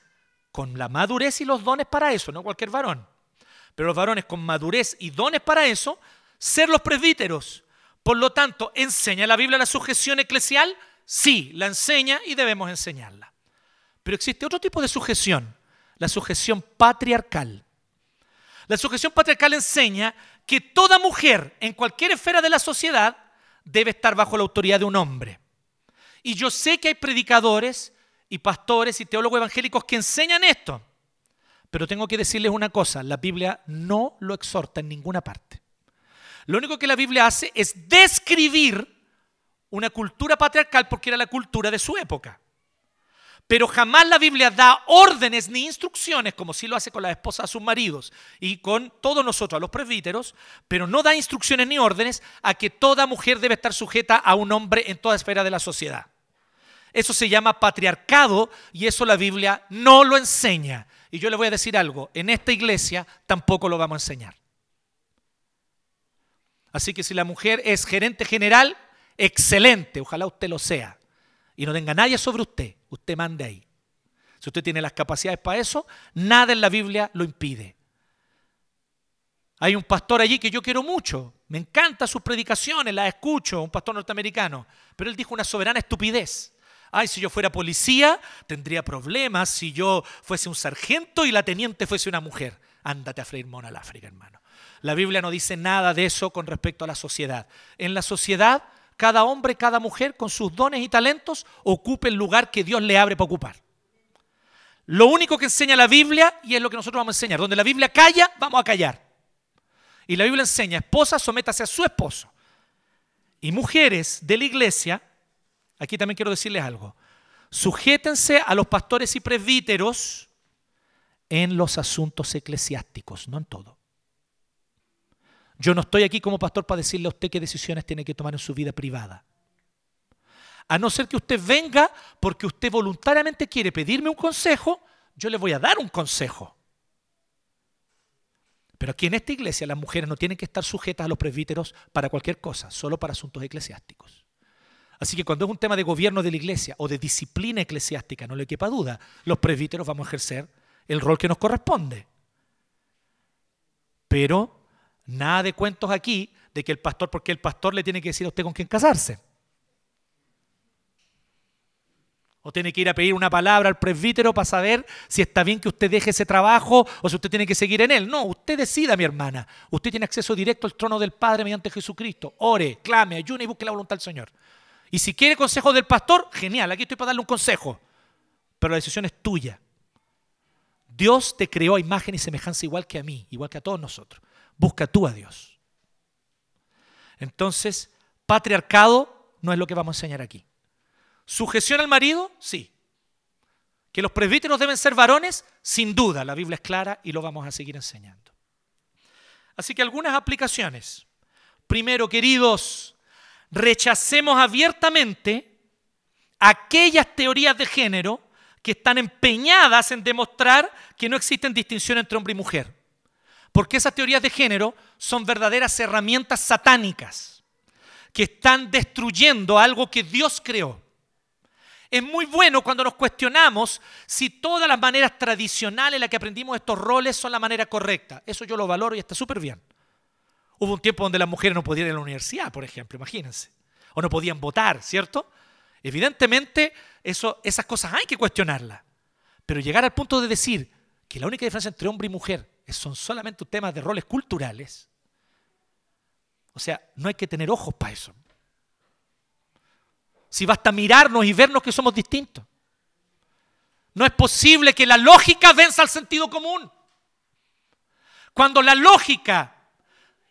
con la madurez y los dones para eso, no cualquier varón. Pero los varones con madurez y dones para eso, ser los presbíteros. Por lo tanto, ¿enseña la Biblia la sujeción eclesial? Sí, la enseña y debemos enseñarla. Pero existe otro tipo de sujeción, la sujeción patriarcal. La sujeción patriarcal enseña que toda mujer en cualquier esfera de la sociedad debe estar bajo la autoridad de un hombre. Y yo sé que hay predicadores y pastores y teólogos evangélicos que enseñan esto. Pero tengo que decirles una cosa, la Biblia no lo exhorta en ninguna parte. Lo único que la Biblia hace es describir una cultura patriarcal porque era la cultura de su época. Pero jamás la Biblia da órdenes ni instrucciones, como sí lo hace con las esposas a sus maridos y con todos nosotros, a los presbíteros, pero no da instrucciones ni órdenes a que toda mujer debe estar sujeta a un hombre en toda esfera de la sociedad. Eso se llama patriarcado y eso la Biblia no lo enseña. Y yo le voy a decir algo, en esta iglesia tampoco lo vamos a enseñar. Así que si la mujer es gerente general, excelente, ojalá usted lo sea. Y no tenga nadie sobre usted, usted mande ahí. Si usted tiene las capacidades para eso, nada en la Biblia lo impide. Hay un pastor allí que yo quiero mucho, me encantan sus predicaciones, las escucho, un pastor norteamericano, pero él dijo una soberana estupidez. Ay, si yo fuera policía, tendría problemas si yo fuese un sargento y la teniente fuese una mujer. Ándate a freír mona al África, hermano. La Biblia no dice nada de eso con respecto a la sociedad. En la sociedad cada hombre, cada mujer, con sus dones y talentos, ocupe el lugar que Dios le abre para ocupar. Lo único que enseña la Biblia, y es lo que nosotros vamos a enseñar, donde la Biblia calla, vamos a callar. Y la Biblia enseña, esposa, sométase a su esposo. Y mujeres de la iglesia, aquí también quiero decirles algo, sujétense a los pastores y presbíteros en los asuntos eclesiásticos, no en todo. Yo no estoy aquí como pastor para decirle a usted qué decisiones tiene que tomar en su vida privada. A no ser que usted venga porque usted voluntariamente quiere pedirme un consejo, yo le voy a dar un consejo. Pero aquí en esta iglesia las mujeres no tienen que estar sujetas a los presbíteros para cualquier cosa, solo para asuntos eclesiásticos. Así que cuando es un tema de gobierno de la iglesia o de disciplina eclesiástica, no le quepa duda, los presbíteros vamos a ejercer el rol que nos corresponde. Pero Nada de cuentos aquí de que el pastor, porque el pastor le tiene que decir a usted con quién casarse. O tiene que ir a pedir una palabra al presbítero para saber si está bien que usted deje ese trabajo o si usted tiene que seguir en él. No, usted decida, mi hermana. Usted tiene acceso directo al trono del Padre mediante Jesucristo. Ore, clame, ayune y busque la voluntad del Señor. Y si quiere consejo del pastor, genial, aquí estoy para darle un consejo. Pero la decisión es tuya. Dios te creó a imagen y semejanza igual que a mí, igual que a todos nosotros. Busca tú a Dios. Entonces, patriarcado no es lo que vamos a enseñar aquí. ¿Sujeción al marido? Sí. ¿Que los presbíteros deben ser varones? Sin duda, la Biblia es clara y lo vamos a seguir enseñando. Así que algunas aplicaciones. Primero, queridos, rechacemos abiertamente aquellas teorías de género que están empeñadas en demostrar que no existen distinción entre hombre y mujer. Porque esas teorías de género son verdaderas herramientas satánicas que están destruyendo algo que Dios creó. Es muy bueno cuando nos cuestionamos si todas las maneras tradicionales en las que aprendimos estos roles son la manera correcta. Eso yo lo valoro y está súper bien. Hubo un tiempo donde las mujeres no podían ir a la universidad, por ejemplo, imagínense. O no podían votar, ¿cierto? Evidentemente, eso, esas cosas hay que cuestionarlas. Pero llegar al punto de decir que la única diferencia entre hombre y mujer son solamente temas de roles culturales. O sea, no hay que tener ojos para eso. Si basta mirarnos y vernos que somos distintos. No es posible que la lógica venza al sentido común. Cuando la lógica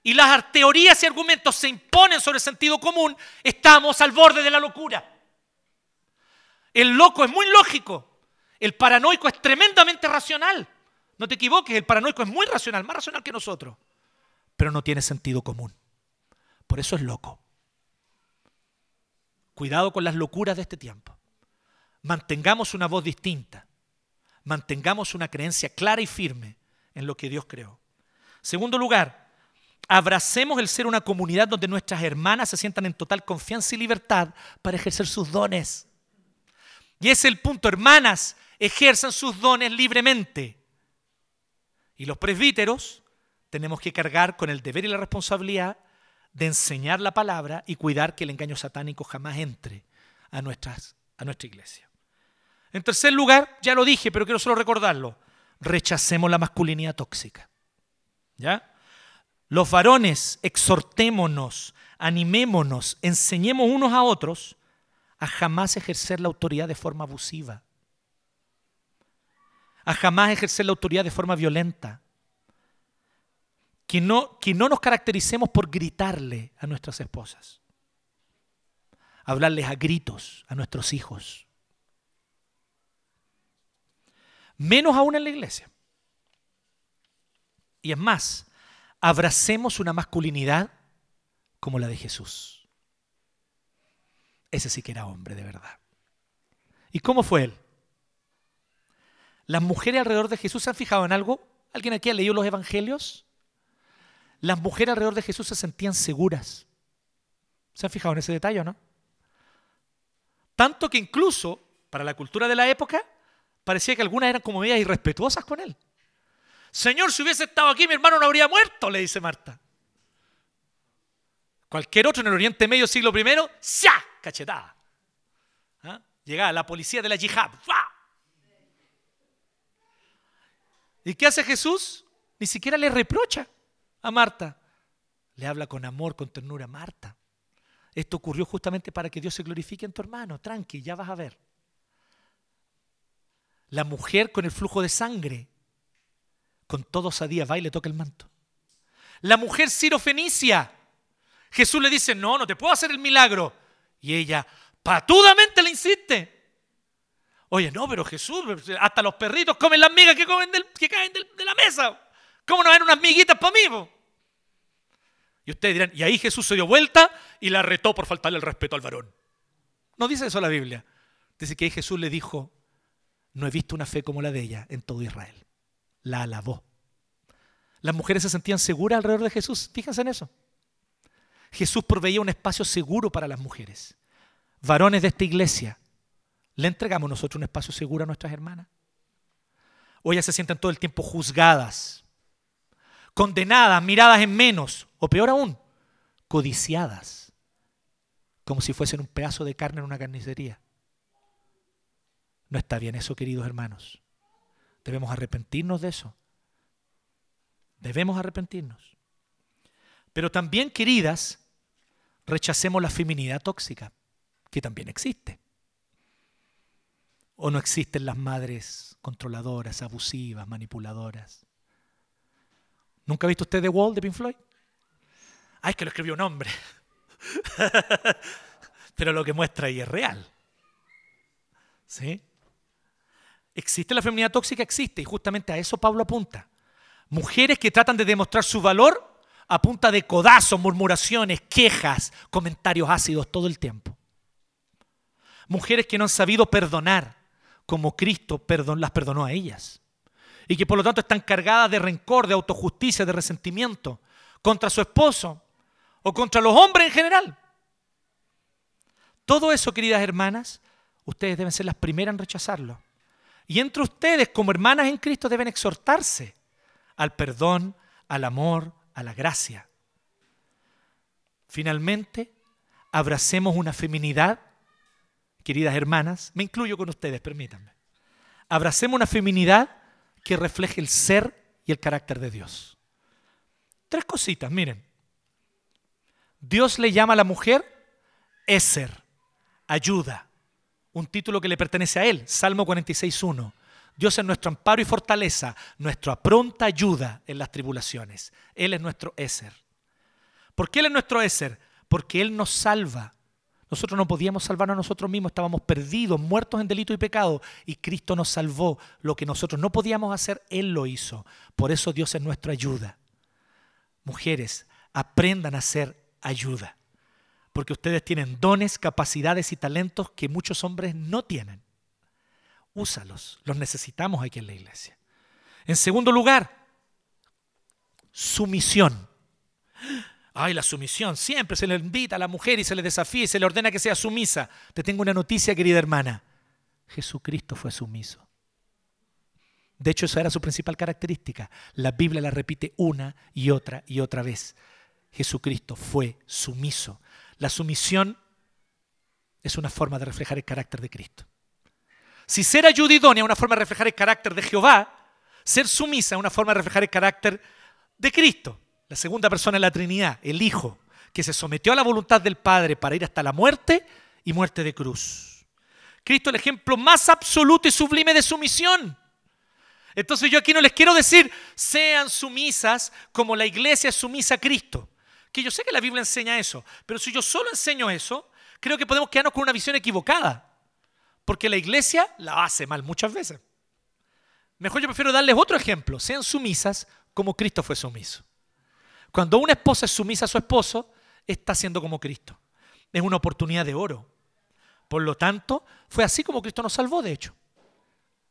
y las teorías y argumentos se imponen sobre el sentido común, estamos al borde de la locura. El loco es muy lógico, el paranoico es tremendamente racional. No te equivoques, el paranoico es muy racional, más racional que nosotros, pero no tiene sentido común. Por eso es loco. Cuidado con las locuras de este tiempo. Mantengamos una voz distinta. Mantengamos una creencia clara y firme en lo que Dios creó. Segundo lugar, abracemos el ser una comunidad donde nuestras hermanas se sientan en total confianza y libertad para ejercer sus dones. Y ese es el punto, hermanas, ejerzan sus dones libremente. Y los presbíteros tenemos que cargar con el deber y la responsabilidad de enseñar la palabra y cuidar que el engaño satánico jamás entre a, nuestras, a nuestra iglesia. En tercer lugar, ya lo dije, pero quiero solo recordarlo, rechacemos la masculinidad tóxica. ¿Ya? Los varones, exhortémonos, animémonos, enseñemos unos a otros a jamás ejercer la autoridad de forma abusiva, a jamás ejercer la autoridad de forma violenta, que no, que no nos caractericemos por gritarle a nuestras esposas, hablarles a gritos a nuestros hijos, menos aún en la iglesia. Y es más, abracemos una masculinidad como la de Jesús. Ese sí que era hombre de verdad. ¿Y cómo fue él? Las mujeres alrededor de Jesús se han fijado en algo. ¿Alguien aquí ha leído los evangelios? Las mujeres alrededor de Jesús se sentían seguras. ¿Se han fijado en ese detalle o no? Tanto que incluso para la cultura de la época parecía que algunas eran como medias irrespetuosas con él. Señor, si hubiese estado aquí, mi hermano no habría muerto, le dice Marta. Cualquier otro en el Oriente Medio siglo I, ¡ya! Cachetada. ¿Ah? Llegaba la policía de la yihad. ¿Y qué hace Jesús? Ni siquiera le reprocha a Marta. Le habla con amor, con ternura. Marta, esto ocurrió justamente para que Dios se glorifique en tu hermano. Tranqui, ya vas a ver. La mujer con el flujo de sangre con todo osadía va y le toca el manto. La mujer sirofenicia. Jesús le dice, no, no te puedo hacer el milagro. Y ella patudamente le insiste. Oye, no, pero Jesús, hasta los perritos comen las migas que, comen que caen de la mesa. ¿Cómo no ven unas miguitas para mí? Y ustedes dirán, y ahí Jesús se dio vuelta y la retó por faltarle el respeto al varón. No dice eso la Biblia. Dice que ahí Jesús le dijo, no he visto una fe como la de ella en todo Israel la alabó. Las mujeres se sentían seguras alrededor de Jesús. Fíjense en eso. Jesús proveía un espacio seguro para las mujeres. Varones de esta iglesia, ¿le entregamos nosotros un espacio seguro a nuestras hermanas? O ellas se sienten todo el tiempo juzgadas, condenadas, miradas en menos, o peor aún, codiciadas, como si fuesen un pedazo de carne en una carnicería. No está bien eso, queridos hermanos. Debemos arrepentirnos de eso. Debemos arrepentirnos. Pero también, queridas, rechacemos la feminidad tóxica, que también existe. ¿O no existen las madres controladoras, abusivas, manipuladoras? ¿Nunca ha visto usted The Wall de Pink Floyd? Ay, es que lo escribió un hombre. Pero lo que muestra ahí es real. ¿Sí? ¿Existe la feminidad tóxica? Existe, y justamente a eso Pablo apunta. Mujeres que tratan de demostrar su valor a punta de codazos, murmuraciones, quejas, comentarios ácidos todo el tiempo. Mujeres que no han sabido perdonar como Cristo las perdonó a ellas. Y que por lo tanto están cargadas de rencor, de autojusticia, de resentimiento contra su esposo o contra los hombres en general. Todo eso, queridas hermanas, ustedes deben ser las primeras en rechazarlo. Y entre ustedes, como hermanas en Cristo, deben exhortarse al perdón, al amor, a la gracia. Finalmente, abracemos una feminidad, queridas hermanas, me incluyo con ustedes, permítanme. Abracemos una feminidad que refleje el ser y el carácter de Dios. Tres cositas, miren. Dios le llama a la mujer Eser, ayuda un título que le pertenece a Él, Salmo 46.1. Dios es nuestro amparo y fortaleza, nuestra pronta ayuda en las tribulaciones. Él es nuestro Eser. ¿Por qué Él es nuestro Eser? Porque Él nos salva. Nosotros no podíamos salvarnos a nosotros mismos, estábamos perdidos, muertos en delito y pecado, y Cristo nos salvó. Lo que nosotros no podíamos hacer, Él lo hizo. Por eso Dios es nuestra ayuda. Mujeres, aprendan a ser ayuda porque ustedes tienen dones, capacidades y talentos que muchos hombres no tienen. Úsalos, los necesitamos aquí en la iglesia. En segundo lugar, sumisión. Ay, la sumisión. Siempre se le invita a la mujer y se le desafía y se le ordena que sea sumisa. Te tengo una noticia, querida hermana. Jesucristo fue sumiso. De hecho, esa era su principal característica. La Biblia la repite una y otra y otra vez. Jesucristo fue sumiso. La sumisión es una forma de reflejar el carácter de Cristo. Si ser ayudidonia es una forma de reflejar el carácter de Jehová, ser sumisa es una forma de reflejar el carácter de Cristo, la segunda persona de la Trinidad, el Hijo, que se sometió a la voluntad del Padre para ir hasta la muerte y muerte de cruz. Cristo es el ejemplo más absoluto y sublime de sumisión. Entonces yo aquí no les quiero decir sean sumisas como la iglesia es sumisa a Cristo. Que yo sé que la Biblia enseña eso, pero si yo solo enseño eso, creo que podemos quedarnos con una visión equivocada. Porque la iglesia la hace mal muchas veces. Mejor yo prefiero darles otro ejemplo. Sean sumisas como Cristo fue sumiso. Cuando una esposa es sumisa a su esposo, está siendo como Cristo. Es una oportunidad de oro. Por lo tanto, fue así como Cristo nos salvó, de hecho.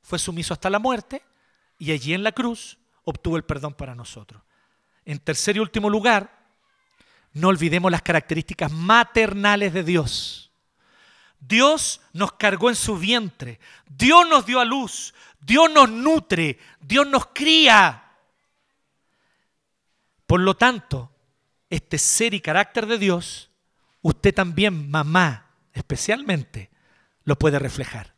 Fue sumiso hasta la muerte y allí en la cruz obtuvo el perdón para nosotros. En tercer y último lugar, no olvidemos las características maternales de Dios. Dios nos cargó en su vientre, Dios nos dio a luz, Dios nos nutre, Dios nos cría. Por lo tanto, este ser y carácter de Dios, usted también, mamá, especialmente, lo puede reflejar.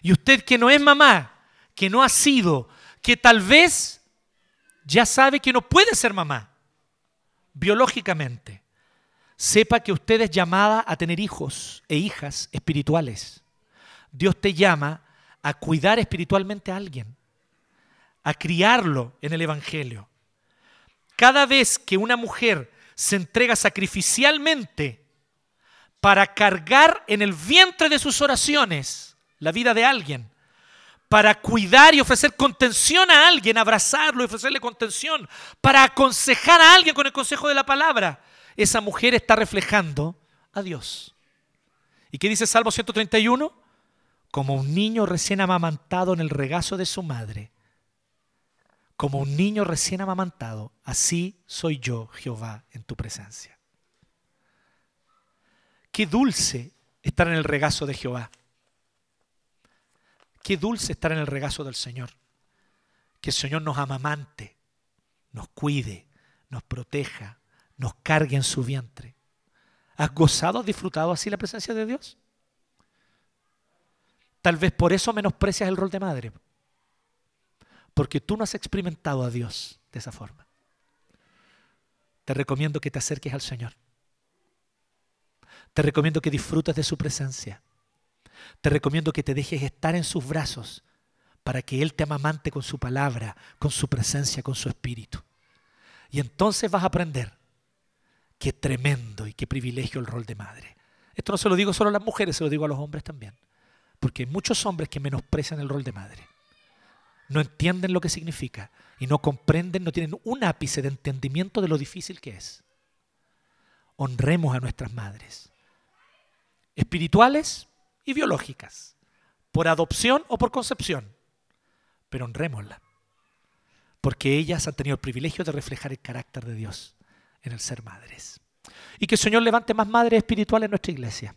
Y usted que no es mamá, que no ha sido, que tal vez ya sabe que no puede ser mamá biológicamente, sepa que usted es llamada a tener hijos e hijas espirituales. Dios te llama a cuidar espiritualmente a alguien, a criarlo en el Evangelio. Cada vez que una mujer se entrega sacrificialmente para cargar en el vientre de sus oraciones la vida de alguien, para cuidar y ofrecer contención a alguien, abrazarlo y ofrecerle contención, para aconsejar a alguien con el consejo de la palabra, esa mujer está reflejando a Dios. ¿Y qué dice Salmo 131? Como un niño recién amamantado en el regazo de su madre. Como un niño recién amamantado, así soy yo, Jehová, en tu presencia. Qué dulce estar en el regazo de Jehová. Qué dulce estar en el regazo del Señor. Que el Señor nos amamante, nos cuide, nos proteja, nos cargue en su vientre. ¿Has gozado, has disfrutado así la presencia de Dios? Tal vez por eso menosprecias el rol de madre. Porque tú no has experimentado a Dios de esa forma. Te recomiendo que te acerques al Señor. Te recomiendo que disfrutes de su presencia. Te recomiendo que te dejes estar en sus brazos para que Él te amamante con su palabra, con su presencia, con su espíritu. Y entonces vas a aprender Qué tremendo y qué privilegio el rol de madre. Esto no se lo digo solo a las mujeres, se lo digo a los hombres también. Porque hay muchos hombres que menosprecian el rol de madre. No entienden lo que significa y no comprenden, no tienen un ápice de entendimiento de lo difícil que es. Honremos a nuestras madres, espirituales y biológicas, por adopción o por concepción, pero honrémosla, porque ellas han tenido el privilegio de reflejar el carácter de Dios en el ser madres. Y que el Señor levante más madres espirituales en nuestra iglesia,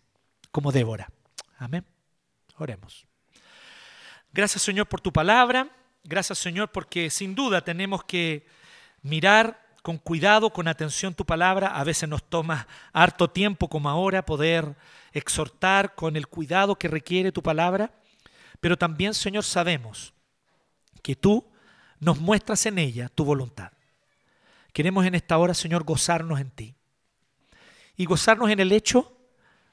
como Débora. Amén. Oremos. Gracias Señor por tu palabra. Gracias Señor porque sin duda tenemos que mirar con cuidado, con atención tu palabra. A veces nos toma harto tiempo como ahora poder exhortar con el cuidado que requiere tu palabra. Pero también Señor sabemos que tú nos muestras en ella tu voluntad. Queremos en esta hora, Señor, gozarnos en ti. Y gozarnos en el hecho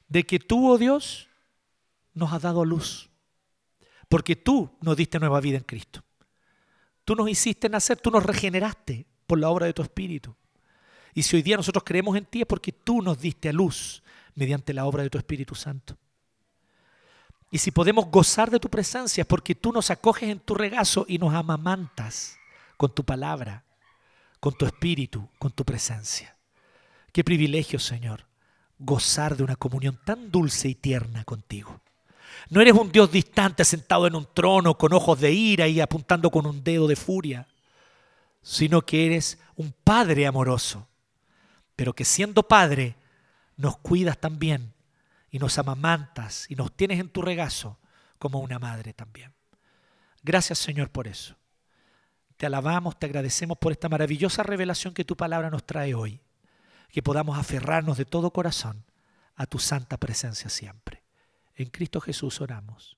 de que tú, oh Dios, nos has dado luz. Porque tú nos diste nueva vida en Cristo. Tú nos hiciste nacer, tú nos regeneraste por la obra de tu Espíritu. Y si hoy día nosotros creemos en ti es porque tú nos diste a luz mediante la obra de tu Espíritu Santo. Y si podemos gozar de tu presencia es porque tú nos acoges en tu regazo y nos amamantas con tu palabra con tu espíritu, con tu presencia. Qué privilegio, Señor, gozar de una comunión tan dulce y tierna contigo. No eres un Dios distante sentado en un trono con ojos de ira y apuntando con un dedo de furia, sino que eres un Padre amoroso, pero que siendo Padre nos cuidas también y nos amamantas y nos tienes en tu regazo como una madre también. Gracias Señor por eso. Te alabamos, te agradecemos por esta maravillosa revelación que tu palabra nos trae hoy. Que podamos aferrarnos de todo corazón a tu santa presencia siempre. En Cristo Jesús oramos.